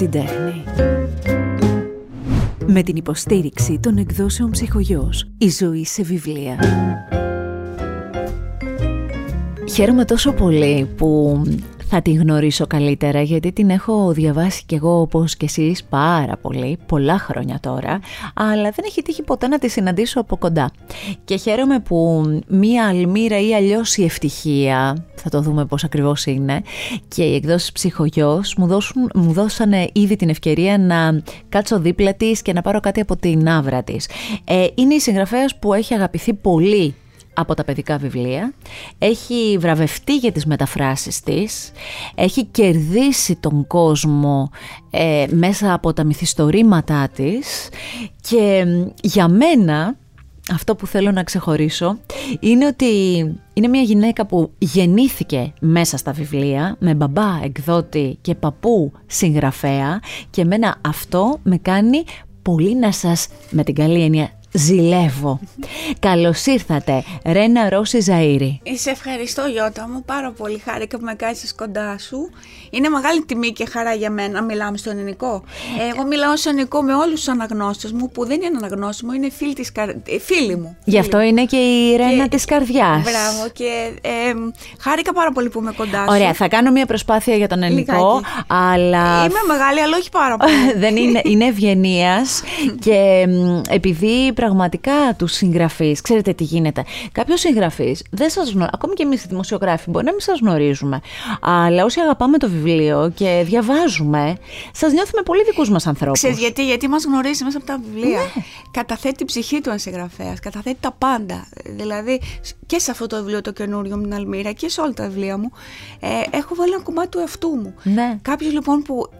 την τέχνη. Με την υποστήριξη των εκδόσεων ψυχογιός. Η ζωή σε βιβλία. Χαίρομαι τόσο πολύ που θα τη γνωρίσω καλύτερα γιατί την έχω διαβάσει κι εγώ όπως και εσείς πάρα πολύ, πολλά χρόνια τώρα, αλλά δεν έχει τύχει ποτέ να τη συναντήσω από κοντά. Και χαίρομαι που μία αλμύρα ή αλλιώς η ευτυχία, θα το δούμε πώς ακριβώς είναι, και οι εκδόσεις ψυχογιός μου, δώσουν, μου δώσανε ήδη την ευκαιρία να κάτσω δίπλα της και να πάρω κάτι από την άβρα της. Ε, είναι η συγγραφέας που έχει αγαπηθεί πολύ από τα παιδικά βιβλία, έχει βραβευτεί για τις μεταφράσεις της, έχει κερδίσει τον κόσμο ε, μέσα από τα μυθιστορήματά της και για μένα αυτό που θέλω να ξεχωρίσω είναι ότι είναι μια γυναίκα που γεννήθηκε μέσα στα βιβλία με μπαμπά εκδότη και παππού συγγραφέα και εμένα αυτό με κάνει πολύ να σας με την καλή έννοια ζηλεύω. Καλώς ήρθατε, Ρένα Ρώση Ζαΐρη. Σε ευχαριστώ Γιώτα μου, πάρα πολύ χάρηκα που με κάθεσαι κοντά σου. Είναι μεγάλη τιμή και χαρά για μένα να μιλάμε στο ελληνικό. Εγώ μιλάω στο ελληνικό με όλους τους αναγνώστες μου που δεν είναι αναγνώστες μου, είναι φίλοι, της καρ... Ε, φίλοι μου. Γι' αυτό είναι και η Ρένα της καρδιάς. Μπράβο και ε, χάρηκα πάρα πολύ που είμαι κοντά σου. Ωραία, θα κάνω μια προσπάθεια για τον ελληνικό, αλλά... Είμαι μεγάλη, αλλά όχι πάρα πολύ. δεν είναι, είναι ευγενίας και επειδή πραγματικά τους συγγραφείς. Ξέρετε τι γίνεται. Κάποιος συγγραφής δεν σας γνωρίζει. Ακόμη και εμείς οι δημοσιογράφοι μπορεί να μην σας γνωρίζουμε. Αλλά όσοι αγαπάμε το βιβλίο και διαβάζουμε, σας νιώθουμε πολύ δικούς μας ανθρώπους. Ξέρεις γιατί, γιατί μας γνωρίζει μέσα από τα βιβλία. Ναι. Καταθέτει την ψυχή του ένας συγγραφέας. Καταθέτει τα πάντα. Δηλαδή και σε αυτό το βιβλίο το καινούριο με την Αλμύρα και σε όλα τα βιβλία μου. Ε, έχω βάλει ένα κομμάτι του εαυτού μου. Ναι. Κάποιος λοιπόν που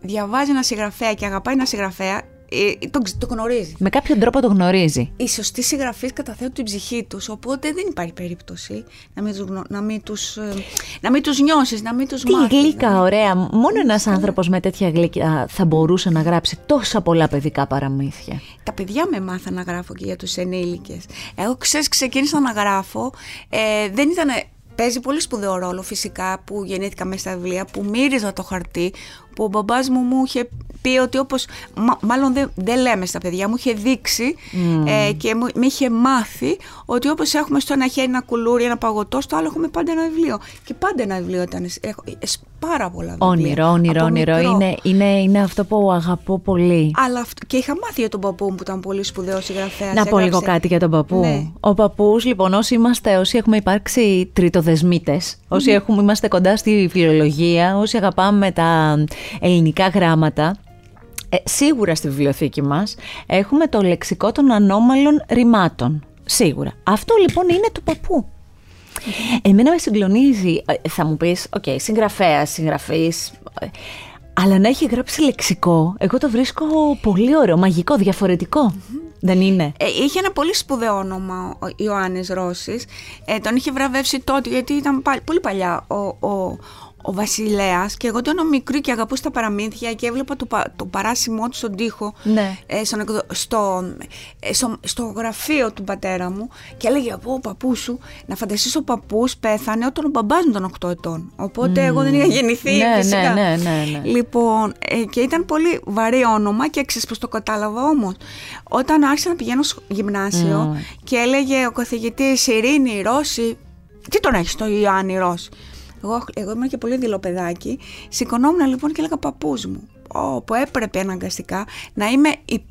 διαβάζει ένα συγγραφέα και αγαπάει ένα συγγραφέα, ε, το, το γνωρίζει. Με κάποιον τρόπο το γνωρίζει. Οι σωστοί συγγραφεί καταθέτουν την ψυχή τους, οπότε δεν υπάρχει περίπτωση να μην τους να μην τους, ε, να μην τους νιώσεις, να μην τους μάθεις. Τι γλύκα, ωραία. Μόνο ένας άνθρωπος με τέτοια γλύκα θα μπορούσε να γράψει τόσα πολλά παιδικά παραμύθια. Τα παιδιά με μάθαν να γράφω και για τους ενήλικες. Εγώ ξέρεις, ξεκίνησα να γράφω. Ε, δεν ήταν παίζει πολύ σπουδαίο ρόλο φυσικά που γεννήθηκα μέσα στα βιβλία, που μύριζα το χαρτί, που ο μπαμπάς μου μου είχε πει ότι όπως, μάλλον δεν, δεν λέμε στα παιδιά, μου είχε δείξει ε, και μου, με είχε μάθει ότι όπως έχουμε στο ένα χέρι ένα κουλούρι, ένα παγωτό, στο άλλο έχουμε πάντα ένα βιβλίο. Και πάντα ένα βιβλίο ήταν, έχω ε, πάρα πολλά βιβλία. Όνειρο, όνειρο, όνειρο, είναι, είναι, είναι αυτό που αγαπώ πολύ. Αλλά αυτό, και είχα μάθει για τον παππού μου που ήταν πολύ σπουδαίος συγγραφέα. Να πω λίγο κάτι για τον παππού. Ναι. Ο παππούς λοιπόν όσοι είμαστε, όσοι έχουμε υπάρξει τριτοδεσμίτες, όσοι έχουμε, είμαστε κοντά στη φιλολογία, όσοι αγαπάμε τα ελληνικά γράμματα, ε, σίγουρα στη βιβλιοθήκη μας έχουμε το λεξικό των ανώμαλων ρημάτων. Σίγουρα. Αυτό λοιπόν είναι του παππού. Εμένα με συγκλονίζει, ε, θα μου πεις, οκέι, okay, συγγραφέας, συγγραφείς, ε, αλλά να έχει γράψει λεξικό, εγώ το βρίσκω πολύ ωραίο, μαγικό, Δεν είναι; Ε, είχε ένα πολύ σπουδαίο όνομα ο Ιωάννης Ρώσης. Ε, τον είχε βραβεύσει τότε, γιατί ήταν πολύ παλιά ο, ο, ο Βασιλέας και εγώ ήταν μικρή και αγαπούσα τα παραμύθια και έβλεπα το, το παράσημό του στον τοίχο ναι. ε, στον, στο, ε, στο, στο, γραφείο του πατέρα μου και έλεγε από ο παππού σου να φανταστείς ο παππούς πέθανε όταν ο μπαμπάς μου ήταν 8 ετών οπότε εγώ δεν είχα γεννηθεί ναι, φυσικά. Ναι, ναι, ναι, ναι. Λοιπόν, ε, και ήταν πολύ βαρύ όνομα και ξέρεις πως το κατάλαβα όμως όταν άρχισα να πηγαίνω στο γυμνάσιο και έλεγε ο καθηγητής Ειρήνη Ρώση τι τον έχεις το Ιωάννη Ρώση εγώ, εγώ ήμουν και πολύ δηλοπεδάκι. Σηκωνόμουν λοιπόν και έλεγα παππούς μου. Oh, που έπρεπε αναγκαστικά να είμαι η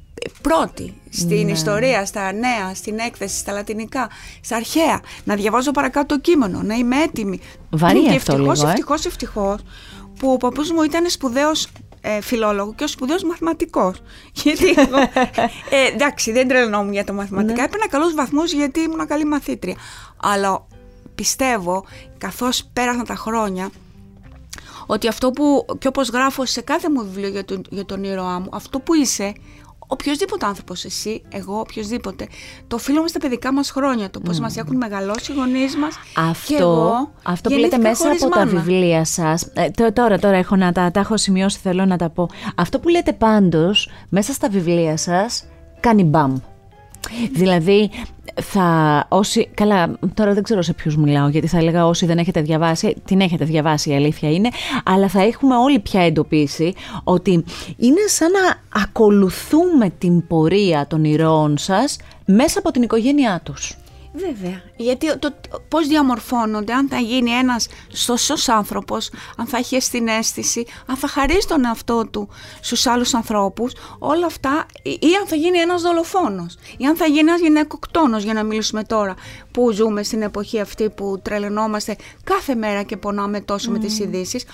πρώτη στην ναι. ιστορία, στα νέα, στην έκθεση, στα λατινικά, στα αρχαία. Να διαβάζω παρακάτω το κείμενο, να είμαι έτοιμη. Βαρύ και αυτό ευτυχώς, λίγο, ε; ευτυχώς, ευτυχώς, που ο παππούς μου ήταν σπουδαίος ε, φιλόλογος και ο σπουδαίος μαθηματικός. Γιατί εγώ, ε, εντάξει, δεν τρελνόμουν για τα μαθηματικά. Ναι. Έπαιρνα καλούς βαθμούς γιατί ήμουν καλή μαθήτρια. Αλλά πιστεύω, καθώς πέρασαν τα χρόνια, ότι αυτό που, και όπως γράφω σε κάθε μου βιβλίο για τον, για τον ήρωά μου, αυτό που είσαι, οποιοδήποτε άνθρωπος, εσύ, εγώ, οποιοδήποτε, το οφείλουμε στα παιδικά μας χρόνια. Το πώς mm. μας έχουν μεγαλώσει οι γονείς μας. Αυτό, και εγώ, αυτό που λέτε μέσα από τα βιβλία σας. Ε, τώρα, τώρα έχω να τα, τα έχω σημειώσει, θέλω να τα πω. Αυτό που λέτε πάντως μέσα στα βιβλία σας κάνει μπαμ. Δηλαδή, θα όσοι, καλά τώρα δεν ξέρω σε ποιους μιλάω γιατί θα έλεγα όσοι δεν έχετε διαβάσει, την έχετε διαβάσει η αλήθεια είναι, αλλά θα έχουμε όλοι πια εντοπίσει ότι είναι σαν να ακολουθούμε την πορεία των ηρώων σας μέσα από την οικογένειά τους. Βέβαια. Γιατί το, πώς διαμορφώνονται, αν θα γίνει ένας σωστός άνθρωπος, αν θα έχει αίσθηση, αν θα χαρίσει τον εαυτό του στους άλλους ανθρώπους, όλα αυτά, ή αν θα γίνει ένας δολοφόνος, ή αν θα γίνει ένας γυναικοκτόνος, για να μιλήσουμε τώρα, που ζούμε στην εποχή αυτή που τρελαινόμαστε κάθε μέρα και πονάμε τόσο με τις ειδήσεις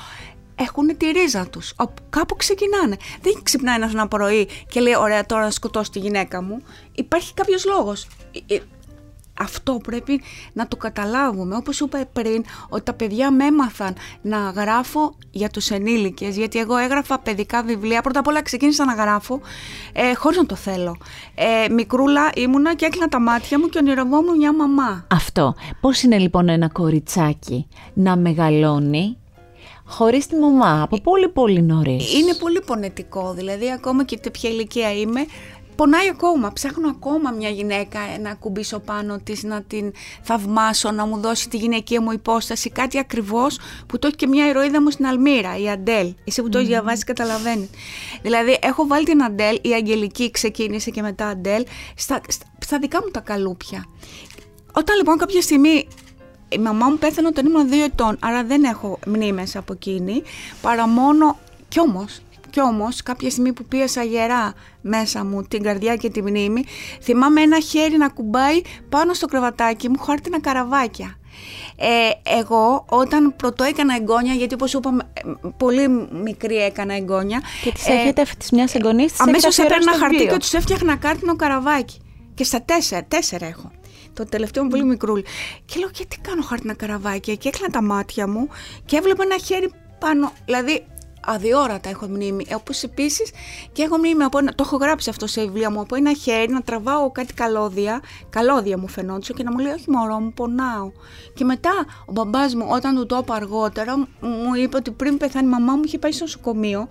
έχουν τη ρίζα τους. Κάπου ξεκινάνε. Δεν ξυπνάει ένας ένα πρωί και λέει ωραία τώρα να σκοτώσω τη γυναίκα μου. Υπάρχει κάποιος λόγος. Ε, ε, αυτό πρέπει να το καταλάβουμε. Όπως είπα πριν, ότι τα παιδιά με έμαθαν να γράφω για τους ενήλικες, γιατί εγώ έγραφα παιδικά βιβλία. Πρώτα απ' όλα ξεκίνησα να γράφω ε, χωρίς να το θέλω. Ε, μικρούλα ήμουνα και έκλεινα τα μάτια μου και ονειρευόμουν μια μαμά. Αυτό. Πώς είναι λοιπόν ένα κοριτσάκι να μεγαλώνει χωρίς τη μαμά, από πολύ πολύ νωρίς; Είναι πολύ πονετικό. Δηλαδή, ακόμα και ποια ηλικία είμαι, πονάει ακόμα. Ψάχνω ακόμα μια γυναίκα να κουμπίσω πάνω της, να την θαυμάσω, να μου δώσει τη γυναικεία μου υπόσταση. Κάτι ακριβώς που το έχει και μια ηρωίδα μου στην Αλμύρα, η Αντέλ. Εσύ που το έχεις διαβάσει καταλαβαίνεις. Δηλαδή έχω βάλει την Αντέλ, η Αγγελική ξεκίνησε και μετά Αντέλ, στα, στα, δικά μου τα καλούπια. Όταν λοιπόν κάποια στιγμή η μαμά μου πέθανε όταν ήμουν δύο ετών, άρα δεν έχω μνήμες από εκείνη, παρά μόνο κι όμως κι όμως κάποια στιγμή που πίεσα γερά μέσα μου την καρδιά και τη μνήμη, θυμάμαι ένα χέρι να κουμπάει πάνω στο κρεβατάκι μου χάρτινα καραβάκια. Ε, εγώ όταν πρωτό έκανα εγγόνια, γιατί όπως είπαμε πολύ μικρή έκανα εγγόνια. Και τις ε, έχετε τις μιας εγγονής, τις Αμέσως έπαιρνα χαρτί και τους έφτιαχνα κάρτινο καραβάκι. Και στα τέσσερα, τέσσερα έχω. Το τελευταίο μου πολύ μικρούλι. Και λέω, γιατί κάνω χάρτινα καραβάκια. Και έκλεινα τα μάτια μου και έβλεπα ένα χέρι πάνω. Δηλαδή, αδιόρατα έχω μνήμη. Όπως επίσης και έχω μνήμη από ένα, το έχω γράψει αυτό σε βιβλία μου, από ένα χέρι να τραβάω κάτι καλώδια, καλώδια μου φαινόντουσαν και να μου λέει όχι μωρό μου πονάω. Και μετά ο μπαμπάς μου όταν του το είπα αργότερα μου είπε ότι πριν πεθάνει η μαμά μου είχε πάει στο νοσοκομείο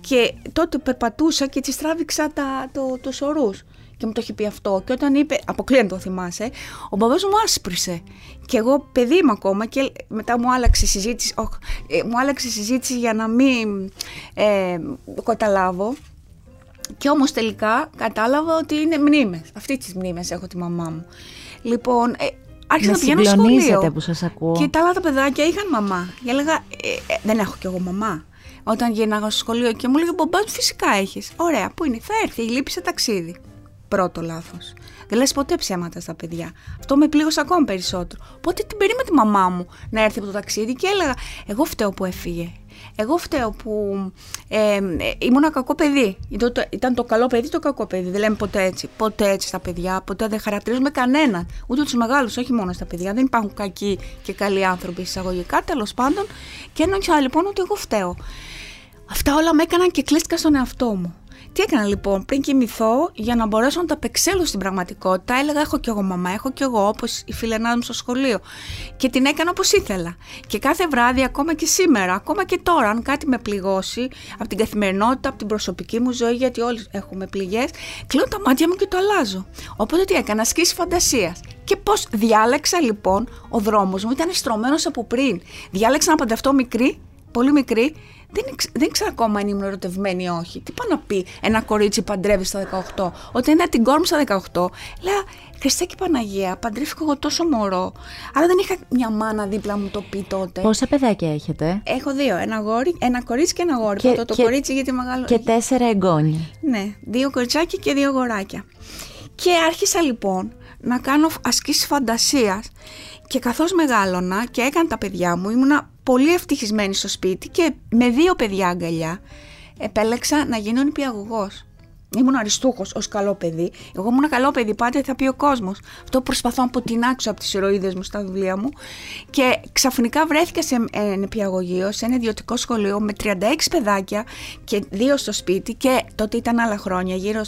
και τότε περπατούσα και της τράβηξα τα, το, το σωρούς και μου το έχει πει αυτό. Και όταν είπε, αποκλείεται το θυμάσαι, ο μπαμπάς μου άσπρισε. Και εγώ παιδί είμαι ακόμα και μετά μου άλλαξε η συζήτηση, ε, μου άλλαξε η συζήτηση για να μην ε, καταλάβω. Και όμως τελικά κατάλαβα ότι είναι μνήμες. Αυτή τις μνήμες έχω τη μαμά μου. Λοιπόν, ε, άρχισα να πηγαίνω σχολείο. που σας ακούω. Και τα άλλα τα παιδάκια είχαν μαμά. Και έλεγα, ε, ε, δεν έχω κι εγώ μαμά. Όταν γίναγα στο σχολείο και μου έλεγε, Μπομπά, φυσικά έχεις. Ωραία, πού είναι, θα έρθει, λείπει σε ταξίδι πρώτο λάθος. Δεν λες ποτέ ψέματα στα παιδιά. Αυτό με πλήγωσε ακόμα περισσότερο. Οπότε την περίμενα τη μαμά μου να έρθει από το ταξίδι και έλεγα: Εγώ φταίω που έφυγε. Εγώ φταίω που ε, ήμουν κακό παιδί. Ήταν το καλό παιδί το κακό παιδί. Δεν λέμε ποτέ έτσι. Ποτέ έτσι στα παιδιά. Ποτέ δεν χαρακτηρίζουμε κανέναν. Ούτε τους μεγάλους, όχι μόνο στα παιδιά. Δεν υπάρχουν κακοί και καλοί άνθρωποι εισαγωγικά. Τέλος πάντων. Και ένιωσα λοιπόν ότι εγώ φταίω. Αυτά όλα με έκαναν και κλείστηκα στον εαυτό μου. Τι έκανα λοιπόν πριν κοιμηθώ για να μπορέσω να τα απεξέλω στην πραγματικότητα. Έλεγα: Έχω κι εγώ μαμά, έχω κι εγώ όπως η φιλενά μου στο σχολείο. Και την έκανα όπως ήθελα. Και κάθε βράδυ, ακόμα και σήμερα, ακόμα και τώρα, αν κάτι με πληγώσει από την καθημερινότητα, από την προσωπική μου ζωή, γιατί όλοι έχουμε πληγές, κλείνω τα μάτια μου και το αλλάζω. Οπότε τι έκανα, ασκήσεις φαντασίας. Και πώς διάλεξα λοιπόν, ο δρόμος μου ήταν στρωμένος από πριν. Διάλεξα να πανταυτώ μικρή, πολύ μικρή, δεν, δεν ξέρω ακόμα αν ήμουν ερωτευμένη ή όχι. Τι πάει να πει ένα κορίτσι παντρεύει στα 18. Όταν είδα την κόρη μου στα 18, λέω Χριστέ και Παναγία, παντρεύτηκα εγώ τόσο μωρό. Αλλά δεν είχα μια μάνα δίπλα μου το πει τότε. Πόσα παιδάκια έχετε, Έχω δύο. Ένα, γόρι, ένα κορίτσι και ένα γόρι. Και, το, το κορίτσι γιατί μεγάλο. Και τέσσερα εγγόνια. Ναι, δύο κοριτσάκια και δύο γοράκια. Και άρχισα λοιπόν να κάνω ασκήσεις φαντασίας και καθώς μεγάλωνα και έκανα τα παιδιά μου ήμουνα πολύ ευτυχισμένη στο σπίτι και με δύο παιδιά αγκαλιά επέλεξα να γίνω νηπιαγωγός. Ήμουν αριστούχος ως καλό παιδί. Εγώ ήμουν καλό παιδί, πάντα θα πει ο κόσμος. Αυτό προσπαθώ να αποτινάξω από τις ηρωίδες μου στα βιβλία μου. Και ξαφνικά βρέθηκα σε ε, νηπιαγωγείο, σε ένα ιδιωτικό σχολείο με 36 παιδάκια και δύο στο σπίτι και τότε ήταν άλλα χρόνια, γύρω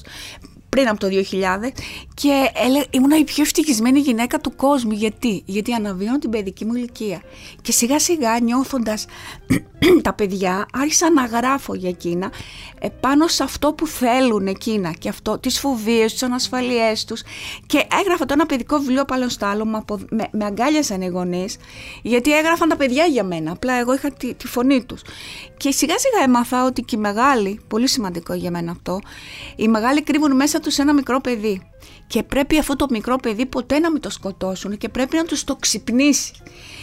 πριν από το 2000 και ήμουν η πιο ευτυχισμένη γυναίκα του κόσμου. Γιατί, Γιατί αναβιώνω την παιδική μου ηλικία. Και σιγά σιγά νιώθοντας τα παιδιά άρχισα να γράφω για εκείνα πάνω σε αυτό που θέλουν εκείνα και αυτό, τις φοβίες, τις ανασφαλιές τους και έγραφα το ένα παιδικό βιβλίο πάνω στο άλλο, με, με αγκάλιασαν οι γονείς γιατί έγραφαν τα παιδιά για μένα, απλά εγώ είχα τη, τη φωνή τους και σιγά σιγά έμαθα ότι και οι μεγάλοι, πολύ σημαντικό για μένα αυτό, οι μεγάλοι κρύβουν μέσα τους ένα μικρό παιδί και πρέπει αυτό το μικρό παιδί ποτέ να μην το σκοτώσουν και πρέπει να τους το ξυπνήσει.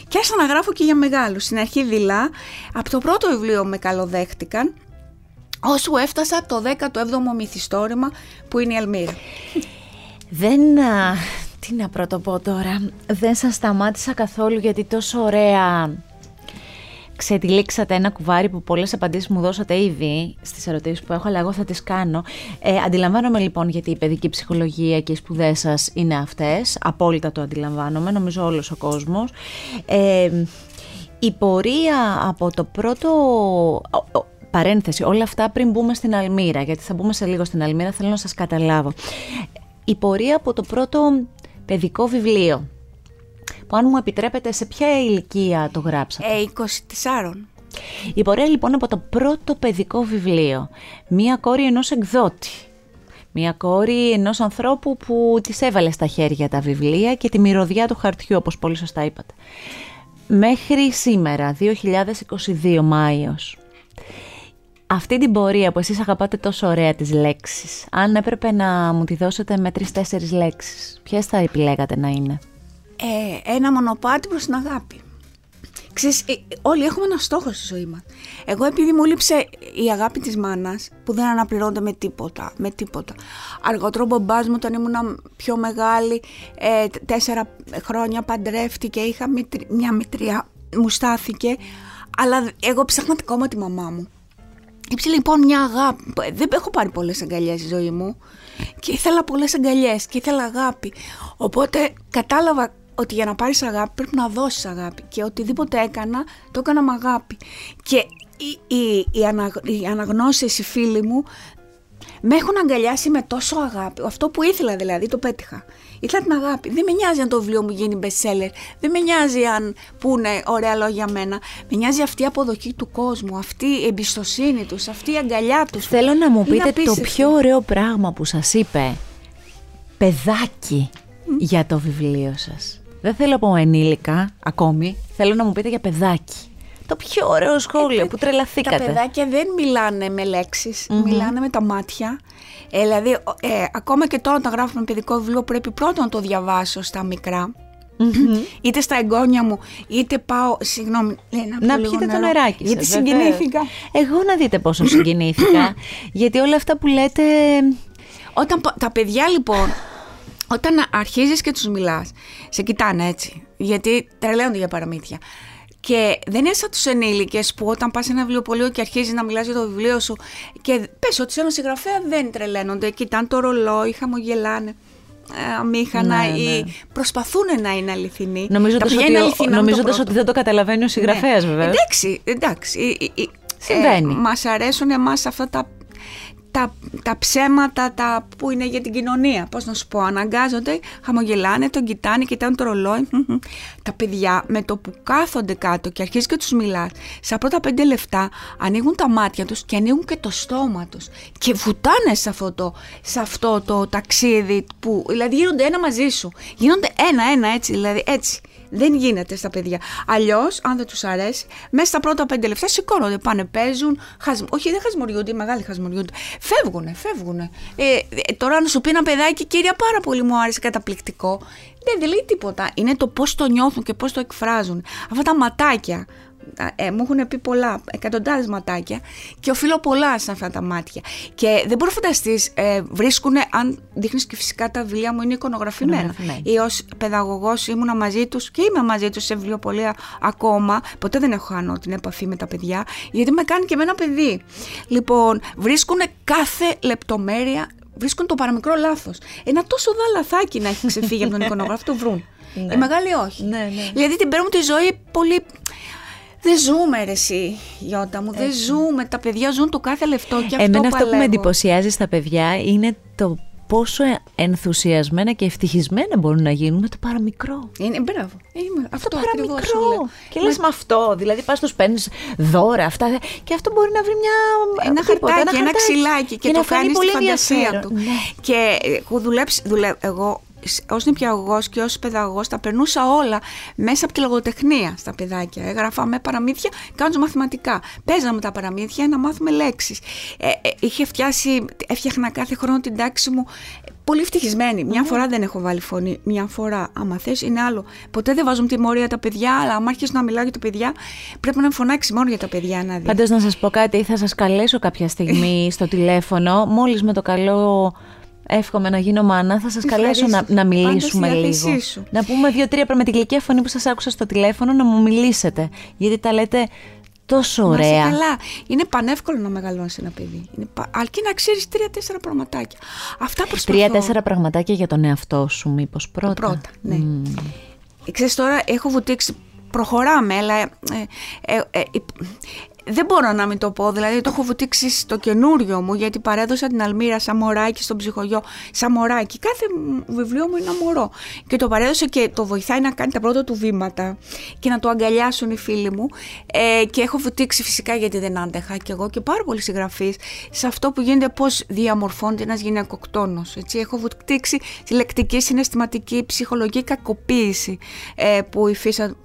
Και άρχισα να γράφω και για μεγάλους. Στην αρχή δειλά, από το πρώτο βιβλίο με καλοδέχτηκαν ώσου έφτασα το 17ο μυθιστόρημα που είναι η Αλμύρα. Δεν... Τι να πρωτοπώ τώρα, δεν σας σταμάτησα καθόλου γιατί τόσο ωραία ξετυλίξατε ένα κουβάρι που πολλές απαντήσεις μου δώσατε ήδη στις ερωτήσεις που έχω, αλλά εγώ θα τις κάνω. Ε, αντιλαμβάνομαι λοιπόν γιατί η παιδική ψυχολογία και οι σπουδές σας είναι αυτές, απόλυτα το αντιλαμβάνομαι, νομίζω όλος ο κόσμος. Ε, η πορεία από το πρώτο παρένθεση, όλα αυτά πριν μπούμε στην Αλμύρα, γιατί θα μπούμε σε λίγο στην Αλμύρα, θέλω να σας καταλάβω. Η πορεία από το πρώτο παιδικό βιβλίο, που αν μου επιτρέπετε σε ποια ηλικία το γράψατε; Ε, 24. Η πορεία λοιπόν από το πρώτο παιδικό βιβλίο, μία κόρη ενός εκδότη, Μία κόρη ενός ανθρώπου που της έβαλε στα χέρια τα βιβλία και τη μυρωδιά του χαρτιού, όπως πολύ σωστά είπατε. Μέχρι σήμερα, 2022 Μάιος, αυτή την πορεία που εσείς αγαπάτε τόσο ωραία τις λέξεις, αν έπρεπε να μου τη δώσετε με τρεις-τέσσερις λέξεις, ποιες θα επιλέγατε να είναι; Ε, ένα μονοπάτι προς την αγάπη. Ξέρεις, ε, όλοι έχουμε ένα στόχο στη ζωή μας. Εγώ επειδή μου λείψε η αγάπη της μάνας, που δεν αναπληρώνεται με τίποτα, με τίποτα. Αργότερο ο μπαμπάς μου όταν ήμουν πιο μεγάλη, ε, τέσσερα χρόνια παντρεύτηκε, είχα μια μητριά, μου στάθηκε, αλλά εγώ ψάχνα ακόμα τη μαμά μου. Ήψε λοιπόν μια αγάπη. Δεν έχω πάρει πολλές αγκαλιές στη ζωή μου και ήθελα πολλές αγκαλιές και ήθελα αγάπη. Οπότε κατάλαβα ότι για να πάρεις αγάπη πρέπει να δώσεις αγάπη και οτιδήποτε έκανα το έκανα με αγάπη. Και οι, οι, οι, οι αναγνώσεις, οι φίλοι μου με έχουν αγκαλιάσει με τόσο αγάπη. Αυτό που ήθελα δηλαδή το πέτυχα. Ήθελα την αγάπη. Δεν με νοιάζει αν το βιβλίο μου γίνει best seller. Δεν με νοιάζει αν πούνε ωραία λόγια για μένα. Με νοιάζει αυτή η αποδοχή του κόσμου, αυτή η εμπιστοσύνη τους, αυτή η αγκαλιά τους. Θέλω να μου πείτε το πιο ωραίο πράγμα που σας είπε παιδάκι για το βιβλίο σας. Δεν θέλω να πω ενήλικα ακόμη. Θέλω να μου πείτε για παιδάκι. Το πιο ωραίο σχόλιο ε, που τρελαθήκατε. Τα παιδάκια δεν μιλάνε με λεξεις μιλάνε με τα μάτια. Ε, δηλαδή, ε, ακόμα και τώρα όταν γράφουμε παιδικό βιβλίο πρέπει πρώτα να το διαβάσω στα μικρά. Είτε στα εγγόνια μου, είτε πάω. Συγγνώμη, να, να πιείτε το νεράκι. Γιατί συγκινήθηκα. Εγώ να δείτε πόσο συγκινήθηκα. γιατί όλα αυτά που λέτε. Όταν τα παιδιά λοιπόν, όταν αρχίζεις και τους μιλάς, σε κοιτάνε έτσι, γιατί τρελαίνονται για παραμύθια. Και δεν είναι σαν τους ενήλικες που όταν πας σε ένα βιβλιοπωλείο και αρχίζεις να μιλάς για το βιβλίο σου και πες ότι σε ένα συγγραφέα δεν τρελαίνονται. Κοιτάνε το ρολόι, χαμογελάνε ε, αμήχανα ναι, ή ναι. προσπαθούν να είναι αληθινοί. Νομίζοντας, ότι, νομίζοντας ότι δεν το καταλαβαίνει ο συγγραφέας, ναι. βέβαια. Εντάξει, εντάξει. Συμβαίνει. Ε, μας αρέσουν εμάς αυτά τα τα, τα ψέματα τα που είναι για την κοινωνία. Πώς να σου πω, αναγκάζονται, χαμογελάνε, τον κοιτάνε, κοιτάνε το ρολόι. τα παιδιά με το που κάθονται κάτω και αρχίζει και τους μιλάς, στα πρώτα πέντε λεφτά ανοίγουν τα μάτια τους και ανοίγουν και το στόμα τους. Και βουτάνε σε αυτό το, σε αυτό το ταξίδι που. Δηλαδή γίνονται ένα μαζί σου. Γίνονται ένα-ένα έτσι, δηλαδή έτσι. Δεν γίνεται στα παιδιά. Αλλιώς, αν δεν τους αρέσει, μέσα στα πρώτα πέντε λεπτά σηκώνονται, πάνε, παίζουν. Χασμ... Όχι, δεν χασμουριούνται, οι μεγάλοι χασμουριούνται. Φεύγουνε, φεύγουνε. Ε, ε, τώρα, να σου πει ένα παιδάκι, κύρια, πάρα πολύ μου άρεσε, καταπληκτικό. Δεν λέει τίποτα. Είναι το πώς το νιώθουν και πώς το εκφράζουν. Αυτά τα ματάκια ε, μου έχουν πει πολλά, εκατοντάδες ματάκια και οφείλω πολλά σε αυτά τα μάτια. Και δεν μπορεί να φανταστείς, ε, βρίσκουν, αν δείχνεις και φυσικά τα βιβλία μου είναι εικονογραφημένα. Ή ως παιδαγωγός ήμουνα μαζί τους και είμαι μαζί τους σε βιβλιοπολία ακόμα. Ποτέ δεν έχω χάνω την επαφή με τα παιδιά, γιατί με κάνει και εμένα παιδί. Λοιπόν, βρίσκουν κάθε λεπτομέρεια βρίσκουν το παραμικρό λάθος. Ένα τόσο δάλαθάκι να έχει ξεφύγει από τον εικονογράφο, το βρουν. Ναι. Οι μεγάλοι όχι. Ναι, ναι. Δηλαδή την παίρνουν τη ζωή πολύ δεν ζούμε ρε εσύ, Γιώτα μου, δεν ζούμε. Τα παιδιά ζουν το κάθε λεπτό και αυτό Εμένα αυτό που με εντυπωσιάζει στα παιδιά είναι το πόσο ενθουσιασμένα και ευτυχισμένα μπορούν να γίνουν με το παραμικρό. Είναι, μπράβο. Είναι, αυτό το ακριβώς σου παραμικρό. λέω. Και λες με αυτό, δηλαδή πας τους παίρνεις δώρα αυτά και αυτό μπορεί να βρει μια... Ένα τίποτα, χαρτάκι, ένα χαρτάκι. ξυλάκι και, να το φανεί κάνεις στη πολύ φαντασία ενδιαφέρον. του. Ναι. Και έχω δουλέψει, δουλε, εγώ ως νηπιαγωγός και ως παιδαγωγός τα περνούσα όλα μέσα από τη λογοτεχνία στα παιδάκια. Έγραφα με παραμύθια κάνοντα μαθηματικά. Παίζαμε τα παραμύθια να μάθουμε λέξεις. Ε, ε, είχε φτιάσει, έφτιαχνα κάθε χρόνο την τάξη μου πολύ ευτυχισμένη. Μια φορά δεν έχω βάλει φωνή. Μια φορά, άμα θες, είναι άλλο. Ποτέ δεν βάζουν τιμωρία τα παιδιά, αλλά άμα αρχίσει να μιλάω για τα παιδιά, πρέπει να φωνάξει μόνο για τα παιδιά να δει. Πάντως να σας πω κάτι, θα σας καλέσω κάποια στιγμή στο τηλέφωνο, μόλις με το καλό εύχομαι να γίνω μάνα, θα σας καλέσω να, Ευχαρίστω. να Πάντα μιλήσουμε στη λίγο. διάθεσή σου. Να πούμε δύο-τρία με την γλυκιά φωνή που σας άκουσα στο τηλέφωνο να μου μιλήσετε, γιατί τα λέτε τόσο Να είσαι ωραία. καλά. Είναι πανεύκολο να μεγαλώσει ένα παιδί. Είναι πα... Αρκεί να ξέρεις τρία-τέσσερα πραγματάκια. Αυτά προσπαθώ. Τρία-τέσσερα πραγματάκια για τον εαυτό σου, μήπως πρώτα. Πρώτα, ναι. Ξέρεις τώρα, έχω βουτήξει, προχωράμε, αλλά ε, ε, ε, ε, δεν μπορώ να μην το πω, δηλαδή το έχω βουτήξει στο καινούριο μου, γιατί παρέδωσα την Αλμύρα σαν μωράκι στον ψυχογειό, σαν μωράκι. Κάθε μου- βιβλίο μου είναι ένα μωρό. Και το παρέδωσα και το βοηθάει να κάνει τα πρώτα του βήματα και να το αγκαλιάσουν οι φίλοι μου. Ε, και έχω βουτήξει φυσικά γιατί δεν άντεχα και εγώ και πάρα πολλοί συγγραφείς σε αυτό που γίνεται πώς διαμορφώνεται ένας γυναικοκτόνος. Έτσι. Έχω βουτήξει τη λεκτική, συναισθηματική, ψυχολογική κακοποίηση ε, που υφίσα,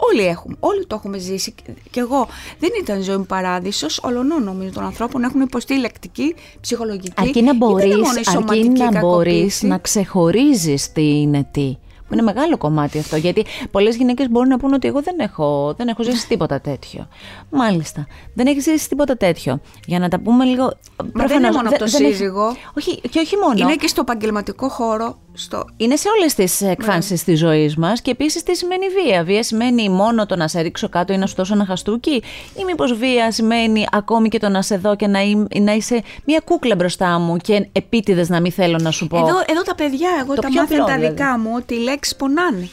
Όλοι έχουμε, όλοι το έχουμε ζήσει. Και εγώ δεν ήταν ζωή μου παράδεισος, ολονών νομίζω των ανθρώπων έχουν υποστεί λεκτική, ψυχολογική. Αρκεί να ή δεν είναι μπορείς, μόνο η αρκεί σωματική να μπορείς κακοποίηση. να ξεχωρίζεις τι είναι τι. Που είναι μεγάλο κομμάτι αυτό. Γιατί πολλές γυναίκες μπορούν να πούν ότι εγώ δεν έχω, δεν έχω ζήσει τίποτα τέτοιο. Μάλιστα. Δεν έχεις ζήσει τίποτα τέτοιο. Για να τα πούμε λίγο. Μα δεν προφανώς, είναι μόνο από το δεν έχει- σύζυγο. Όχι, και όχι μόνο. Είναι και στο επαγγελματικό χώρο. Στο... Είναι σε όλες τις εκφάνσεις της ζωής μας και επίσης τι σημαίνει βία. Βία σημαίνει μόνο το να σε ρίξω κάτω ή να σου δώσω ένα χαστούκι ή μήπως βία σημαίνει ακόμη και το να σε δω και να, είμαι- να είσαι μια κούκλα μπροστά μου και επίτηδες να μην θέλω να σου πω. Εδώ, εδώ τα παιδιά, εγώ Το τα πιο μάθαινα απλό, τα δηλαδή. δικά μου ότι οι λέξεις πονάνε.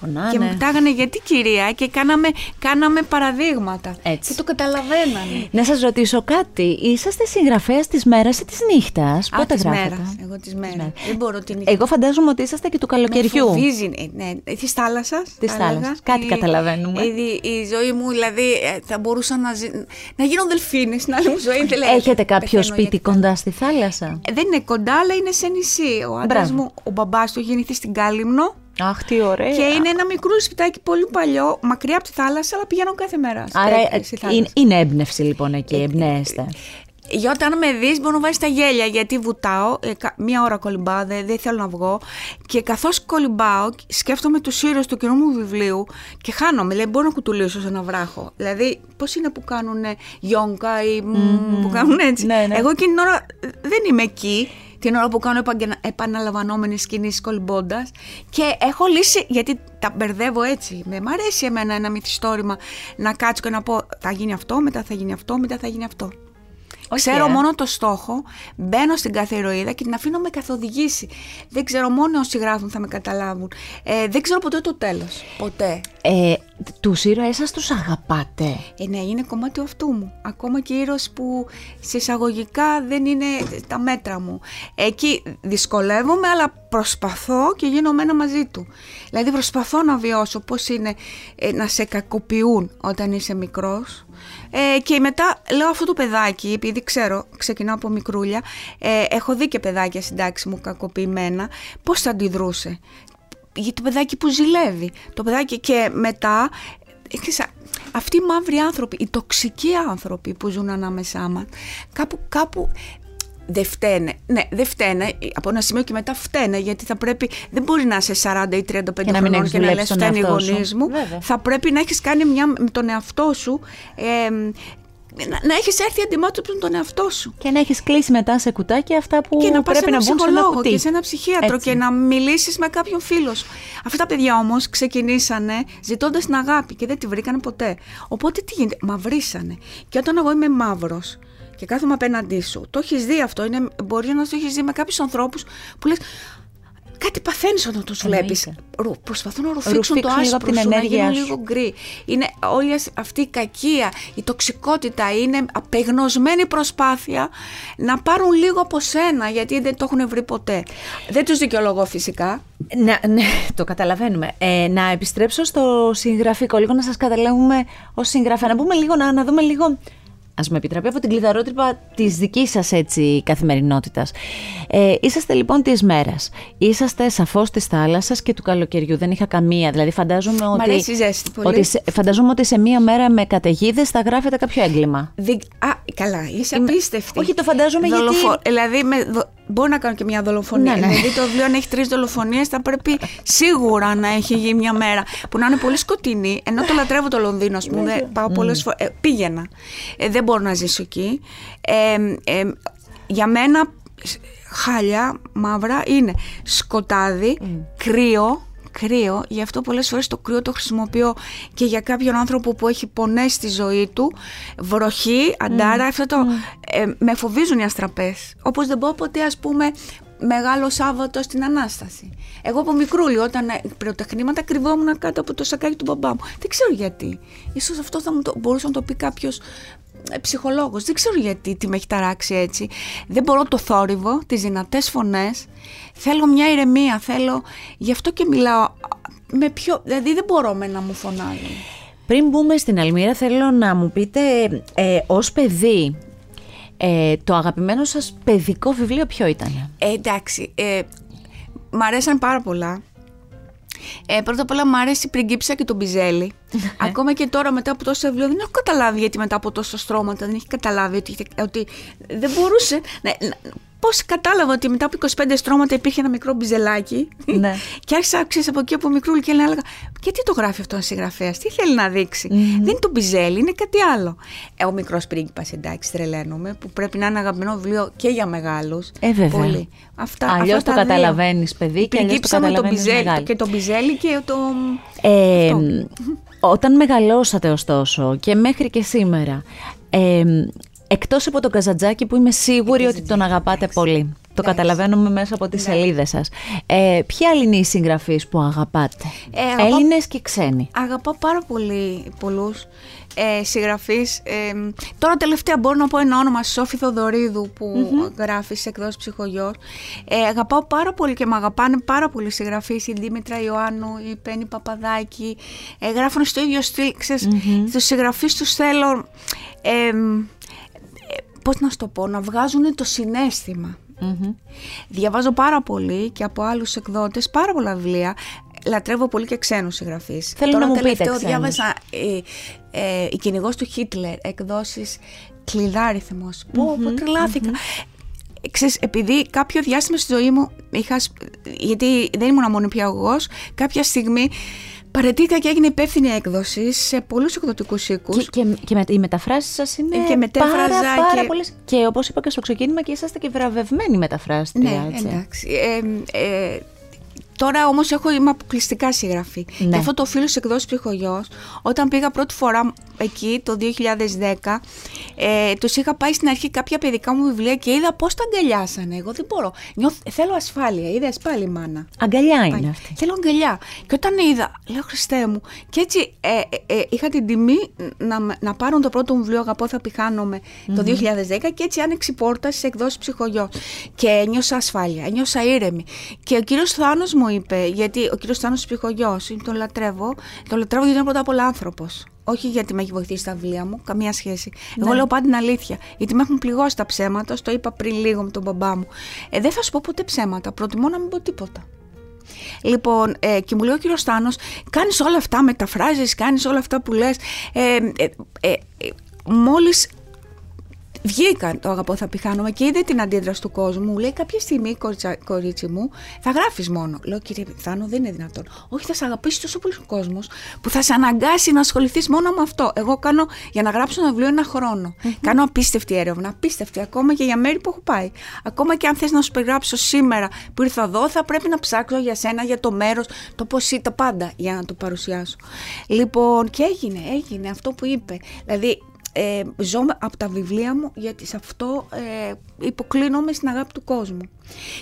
Πονάνε. Και μου κοιτάγανε γιατί κυρία και κάναμε, κάναμε παραδείγματα. Έτσι. Και το καταλαβαίνανε. Να σας ρωτήσω κάτι. Είσαστε συγγραφέας της μέρας ή της νύχτας; Α, Πότε της γράφετε; μέρας. Εγώ της μέρας. μέρας. Δεν μπορώ την νύχτα. Εγώ φαντάζομαι ότι είσαστε και του Με καλοκαιριού. φοβίζει, ε, ναι. Της θάλασσας. Της θάλασσας. Κάτι καταλαβαίνουμε. Η, η, ζωή μου, δηλαδή, ε, θα μπορούσα να, ζει, να γίνω δελφίνης στην άλλη μου ζωή. δεν λέει. Έχετε κάποιο Πεθαίνω σπίτι για- κοντά στη θάλασσα; Ε, Δεν είναι κοντά, αλλά είναι σε νησί. Ο άντρας Μπράβο. μου, ο μπαμπάς του, έχει γεννηθεί στην Κάλυμνο. Αχ, τι ωραία. Και είναι ένα μικρό σπιτάκι πολύ παλιό, μακριά από τη θάλασσα, αλλά πηγαίνω κάθε μέρα. στη- Άρα στη ε, θάλασσα. είναι, είναι έμπνευση λοιπόν εκεί, εμπνέεστε. Για όταν με δεις μπορεί να βάλεις τα γέλια γιατί βουτάω, ε, κα- μία ώρα κολυμπάω, δεν, δεν θέλω να βγω και καθώς κολυμπάω σκέφτομαι τους ήρωες του κοινού μου βιβλίου και χάνομαι, δηλαδή μπορώ να κουτουλήσω σε ένα βράχο. Δηλαδή πώς είναι που κάνουν γιόγκα ή μμμ, που κάνουν έτσι. Ναι, ναι. Εγώ εκείνη την ώρα ε, δεν είμαι εκεί. Την ώρα που κάνω επαγγε- επαναλαμβανόμενες κινήσεις κολυμπώντας και έχω λύσει, γιατί τα μπερδεύω έτσι. Με μ' αρέσει εμένα ένα μυθιστόρημα να κάτσω και να πω θα γίνει αυτό, μετά θα γίνει αυτό, μετά θα γίνει αυτό. Ξέρω ε. μόνο το στόχο, μπαίνω στην κάθε ηρωίδα και την αφήνω με καθοδηγήσει. Δεν ξέρω μόνο όσοι γράφουν θα με καταλάβουν. Ε, δεν ξέρω ποτέ το τέλος. Ποτέ. Ε, τους ήρωές σας τους αγαπάτε; Ε, ναι, είναι κομμάτι του αυτού μου. Ακόμα και ήρωες που σε εισαγωγικά δεν είναι τα μέτρα μου. Εκεί δυσκολεύομαι, αλλά προσπαθώ και γίνομαι ένα μαζί του. Δηλαδή προσπαθώ να βιώσω πώς είναι ε, να σε κακοποιούν όταν είσαι μικρός. Ε, και μετά λέω αυτό το παιδάκι, επειδή ξέρω, ξεκινάω από μικρούλια, ε, έχω δει και παιδάκια στην τάξη μου κακοποιημένα, πώς θα αντιδρούσε. Για το παιδάκι που ζηλεύει. Το παιδάκι και μετά ε, ξέρεις, αυτοί οι μαύροι άνθρωποι, οι τοξικοί άνθρωποι που ζουν ανάμεσά μας, κάπου, κάπου δεν φταίνε. Ναι, δεν φταίνε. Από ένα σημείο και μετά φταίνε, γιατί θα πρέπει. Δεν μπορεί να είσαι 40 ή 35 Και να μην χρονών έχεις και να λες δουλέψει τον φταίνει οι εαυτό σου. γονείς μου. Βέβαια. Θα πρέπει να έχεις κάνει μια με τον εαυτό σου. Ε, να, να έχεις έρθει αντιμέτωπο με τον εαυτό σου. Και να έχεις κλείσει μετά σε κουτάκια αυτά που Και να πας σε πρέπει ένα να μπουν σε ένα ψυχολόγο κουτί. και σε ένα ψυχίατρο Έτσι. και να μιλήσεις με κάποιον φίλο σου. Αυτά τα παιδιά όμως ξεκινήσανε ζητώντας την αγάπη και δεν τη βρήκανε ποτέ. Οπότε τι γίνεται, μαυρίσανε. Και όταν εγώ είμαι μαύρος και κάθομαι απέναντί σου, το έχεις δει αυτό, είναι, μπορεί να το έχεις δει με κάποιους ανθρώπους που λες κάτι παθαίνεις όταν τους βλέπεις. Προσπαθούν να ρουφήξουν, Ρουφήξουν το λίγο άσπρο από την σου, να ενέργειά γίνουν σου. λίγο γκρι. Είναι όλη αυτή η κακία, η τοξικότητα είναι απεγνωσμένη προσπάθεια να πάρουν λίγο από σένα γιατί δεν το έχουν βρει ποτέ. Δεν τους δικαιολογώ φυσικά. Να, ναι, το καταλαβαίνουμε. Ε, να επιστρέψω στο συγγραφικό, λίγο να σας καταλάβουμε ως συγγραφέα. Να, πούμε λίγο, να, να δούμε λίγο, ας με επιτραπεί, από την κλειδαρότρυπα της δικής σας έτσι, καθημερινότητας. Ε, είσαστε λοιπόν της μέρας. Είσαστε σαφώς της θάλασσας και του καλοκαιριού. Δεν είχα καμία. Δηλαδή φαντάζομαι ότι... αρέσει η ζέστη πολύ. Ότι σε, φανταζόμαι ότι σε μία μέρα με καταιγίδες θα γράφετε κάποιο έγκλημα. Δι... Α, καλά, είσαι απίστευτη. Όχι, το φαντάζομαι γιατί- Δηλαδή, με... δο- μπορώ να κάνω και μια δολοφονία. Ναι, ναι. Δηλαδή, το βιβλίο αν έχει τρεις δολοφονίες, θα πρέπει σίγουρα να έχει γίνει μια μέρα που να είναι πολύ σκοτεινή. Ενώ το λατρεύω το Λονδίνο, ας πούμε. δεν πάω πολλές φορέ. πήγαινα. Ε, δεν μπορώ να ζήσω εκεί. Ε, ε, για μένα, σ- χάλια, μαύρα, είναι σκοτάδι, κρύο, κρύο, γι' αυτό πολλές φορές το κρύο το χρησιμοποιώ και για κάποιον άνθρωπο που έχει πονέσει τη ζωή του, βροχή, αντάρα, αυτό το, ε, με φοβίζουν οι αστραπές. Όπως δεν πω ποτέ ας πούμε Μεγάλο Σάββατο στην Ανάσταση. Εγώ από μικρούλι όταν ε, πρωτεχνήματα κρυβόμουν κάτω από το σακάκι του μπαμπά μου. Δεν ξέρω γιατί. Ίσως αυτό θα μου το, μπορούσε να το πει κάποιος ε, ψυχολόγος. Δεν ξέρω γιατί τι με έχει ταράξει έτσι. Δεν μπορώ το θόρυβο, τις δυνατές φωνές. Θέλω μια ηρεμία, θέλω... Γι' αυτό και μιλάω με πιο... Δηλαδή δεν μπορώ με να μου φωνάζουν. Πριν μπούμε στην Αλμύρα, θέλω να μου πείτε ε, ως παιδί, ε, το αγαπημένο σας παιδικό βιβλίο ποιο ήταν; Ε, εντάξει, ε, μ' αρέσαν πάρα πολλά. Ε, πρώτα απ' όλα μου αρέσει η πριγκίψα και τον Μπιζέλη. Ακόμα και τώρα μετά από τόσα βιβλία δεν έχω καταλάβει γιατί μετά από τόσα στρώματα δεν έχει καταλάβει ότι, ότι δεν μπορούσε. Ναι, Πώς κατάλαβα ότι μετά από 25 στρώματα υπήρχε ένα μικρό μπιζελάκι. Ναι. και άρχισα ξέρεις, από εκεί από μικρούλη και έλεγα: Γιατί το γράφει αυτό ο συγγραφέας, τι θέλει να δειξει Δεν είναι το μπιζέλι, είναι κάτι άλλο. Ε, ο μικρός πρίγκιπας, εντάξει, τρελαίνομαι, που πρέπει να είναι αγαπημένο βιβλίο και για μεγάλους. Ε, βέβαια. Πολύ. Αυτά, Αλλιώς αυτά το τα δύο. καταλαβαίνεις, παιδί, και αλλιώς το Πριγκίψα με το καταλαβαίνεις μπιζέλι, μεγάλη. και το μπιζέλι και το... Ε, Αυτό. Όταν μεγαλώσατε ωστόσο και μέχρι και σήμερα, ε, εκτός από τον Καζαντζάκη που είμαι σίγουρη ότι τον αγαπάτε πολύ. Το καταλαβαίνουμε μέσα από τις σελίδες σας. Ε, ποια άλλη είναι οι συγγραφείς που αγαπάτε, Ε, αγαπάω- Έλληνες και ξένοι. Αγαπάω πάρα πολύ πολλούς ε, συγγραφείς. Ε, τώρα τελευταία μπορώ να πω ένα όνομα, Σόφη Θοδωρίδου που γράφει σε εκδόσεις ψυχογιός. Ε, αγαπάω πάρα πολύ και με αγαπάνε πάρα πολύ συγγραφείς. Η Δήμητρα Ιωάννου, η Πέννη Παπαδάκη. Ε, γράφουν στο ίδιο στυλ. Ξέρεις, Τους συγγραφείς τους θέλω... Ε, ε, πώς να σου το πω, να βγάζουν το συνέστημα. Διαβάζω πάρα πολύ και από άλλους εκδότες πάρα πολλά βιβλία. Λατρεύω πολύ και ξένους συγγραφείς. Θέλω Τώρα να μου πείτε τελευταίο ξένους. διάβασα ε, ε, «Η κυνηγός του Χίτλερ», εκδόσεις κλειδάριθμος. Πω, πω, τρελάθηκα. Ε, Ξέρεις, επειδή κάποιο διάστημα στη ζωή μου είχα, σ- γιατί δεν ήμουν μόνο πια εγώ, κάποια στιγμή παρετήθηκα και έγινε υπεύθυνη έκδοση σε πολλούς εκδοτικούς οίκους. Και, και, και με, οι μεταφράσεις σας είναι Ε, και μετέφραζα πάρα, πάρα και- πολλές. Και όπως είπα και στο ξεκίνημα και είσαστε και βραβευμένοι μεταφράστρια, Ναι, έτσι. εντάξει. Ε, ε, τώρα όμως έχω, είμαι αποκλειστικά συγγραφή. Ναι. Και αυτό το φίλο εκδόσης ψυχογειό, όταν πήγα πρώτη φορά εκεί το 2010, ε, τους είχα πάει στην αρχή κάποια παιδικά μου βιβλία και είδα πώς τα αγκαλιάσανε. Εγώ δεν μπορώ. Νιώθ, θέλω ασφάλεια. Είδε πάλι η μάνα. Αγκαλιά είναι Πάει. αυτή. Θέλω αγκαλιά. Και όταν είδα, λέω Χριστέ μου. Και έτσι ε, ε, ε, είχα την τιμή να, με- να πάρουν το πρώτο μου βιβλίο Αγαπώ θα πηχάνομαι το 2010 και έτσι άνοιξε η πόρτα στι εκδόσει ψυχογειό. Και ένιωσα ασφάλεια, ένιωσα ήρεμη. Και ο κύριος Θάνο μου είπε, γιατί ο κύριος Θάνο ψυχογειό, τον λατρεύω, τον λατρεύω γιατί είναι πρώτα απ' όλα άνθρωπος. Όχι γιατί με έχει βοηθήσει στα βιβλία μου, καμία σχέση. Εγώ λέω πάντα την αλήθεια. Γιατί με έχουν πληγώσει τα ψέματα, το είπα πριν λίγο με τον μπαμπά μου. Ε, δεν θα σου πω ποτέ ψέματα. Προτιμώ να μην πω τίποτα. Λοιπόν, ε, και μου λέει ο κύριος Στάνος, κάνεις όλα αυτά, μεταφράζεις, κάνεις όλα αυτά που λες. Ε, ε, ε, ε, μόλις βγήκαν το αγαπώ θα πηχάνομαι και είδε την αντίδραση του κόσμου. Μου λέει κάποια στιγμή, κοριτσα, κορίτσι μου, θα γράφεις μόνο. Λέω κύριε Θάνο, δεν είναι δυνατόν. Όχι, θα σε αγαπήσει τόσο πολύ ο κόσμος που θα σε αναγκάσει να ασχοληθείς μόνο με αυτό. Εγώ κάνω για να γράψω ένα βιβλίο ένα χρόνο. Κάνω απίστευτη έρευνα, απίστευτη ακόμα και για μέρη που έχω πάει. Ακόμα και αν θες να σου περιγράψω σήμερα που ήρθα εδώ, θα πρέπει να ψάξω για σένα, για το μέρος, το πώς ή τα πάντα για να το παρουσιάσω. Λοιπόν, και έγινε, έγινε αυτό που είπε. Δηλαδή, ε, ζω από τα βιβλία μου γιατί σε αυτό ε, υποκλίνομαι στην αγάπη του κόσμου.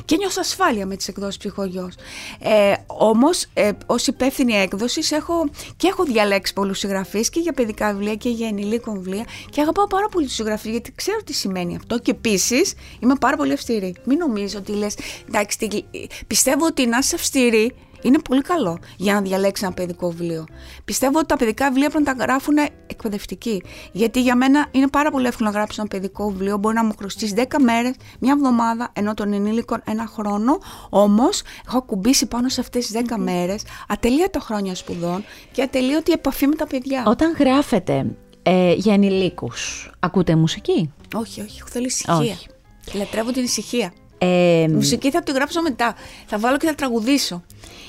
Και νιώθω ασφάλεια με τις εκδόσεις ψυχογιός. Ε, όμως, ε, ως υπεύθυνη έκδοσης έχω, και έχω διαλέξει πολλούς συγγραφείς και για παιδικά βιβλία και για ενηλίκων βιβλία και αγαπάω πάρα πολύ τους συγγραφείς γιατί ξέρω τι σημαίνει αυτό και επίσης είμαι πάρα πολύ αυστηρή. Μην νομίζω ότι λες, εντάξει, πιστεύω ότι να είσαι αυστηρή είναι πολύ καλό για να διαλέξει ένα παιδικό βιβλίο. Πιστεύω ότι τα παιδικά βιβλία πρέπει να τα γράφουν εκπαιδευτικοί. Γιατί για μένα είναι πάρα πολύ εύκολο να γράψω ένα παιδικό βιβλίο. Μπορεί να μου χρωστήσει 10 μέρες, μια εβδομάδα, ενώ των ενήλικων ένα χρόνο. Όμως έχω κουμπίσει πάνω σε αυτές τις 10 μέρες ατελείωτα χρόνια σπουδών και ατελείωτη επαφή με τα παιδιά. Όταν γράφετε ε, για ενηλίκους, ακούτε μουσική; Όχι, όχι. Θέλω ησυχία. Όχι. Λατρεύω την ησυχία. Ε, μουσική θα τη γράψω μετά. Θα βάλω και θα τραγουδήσω.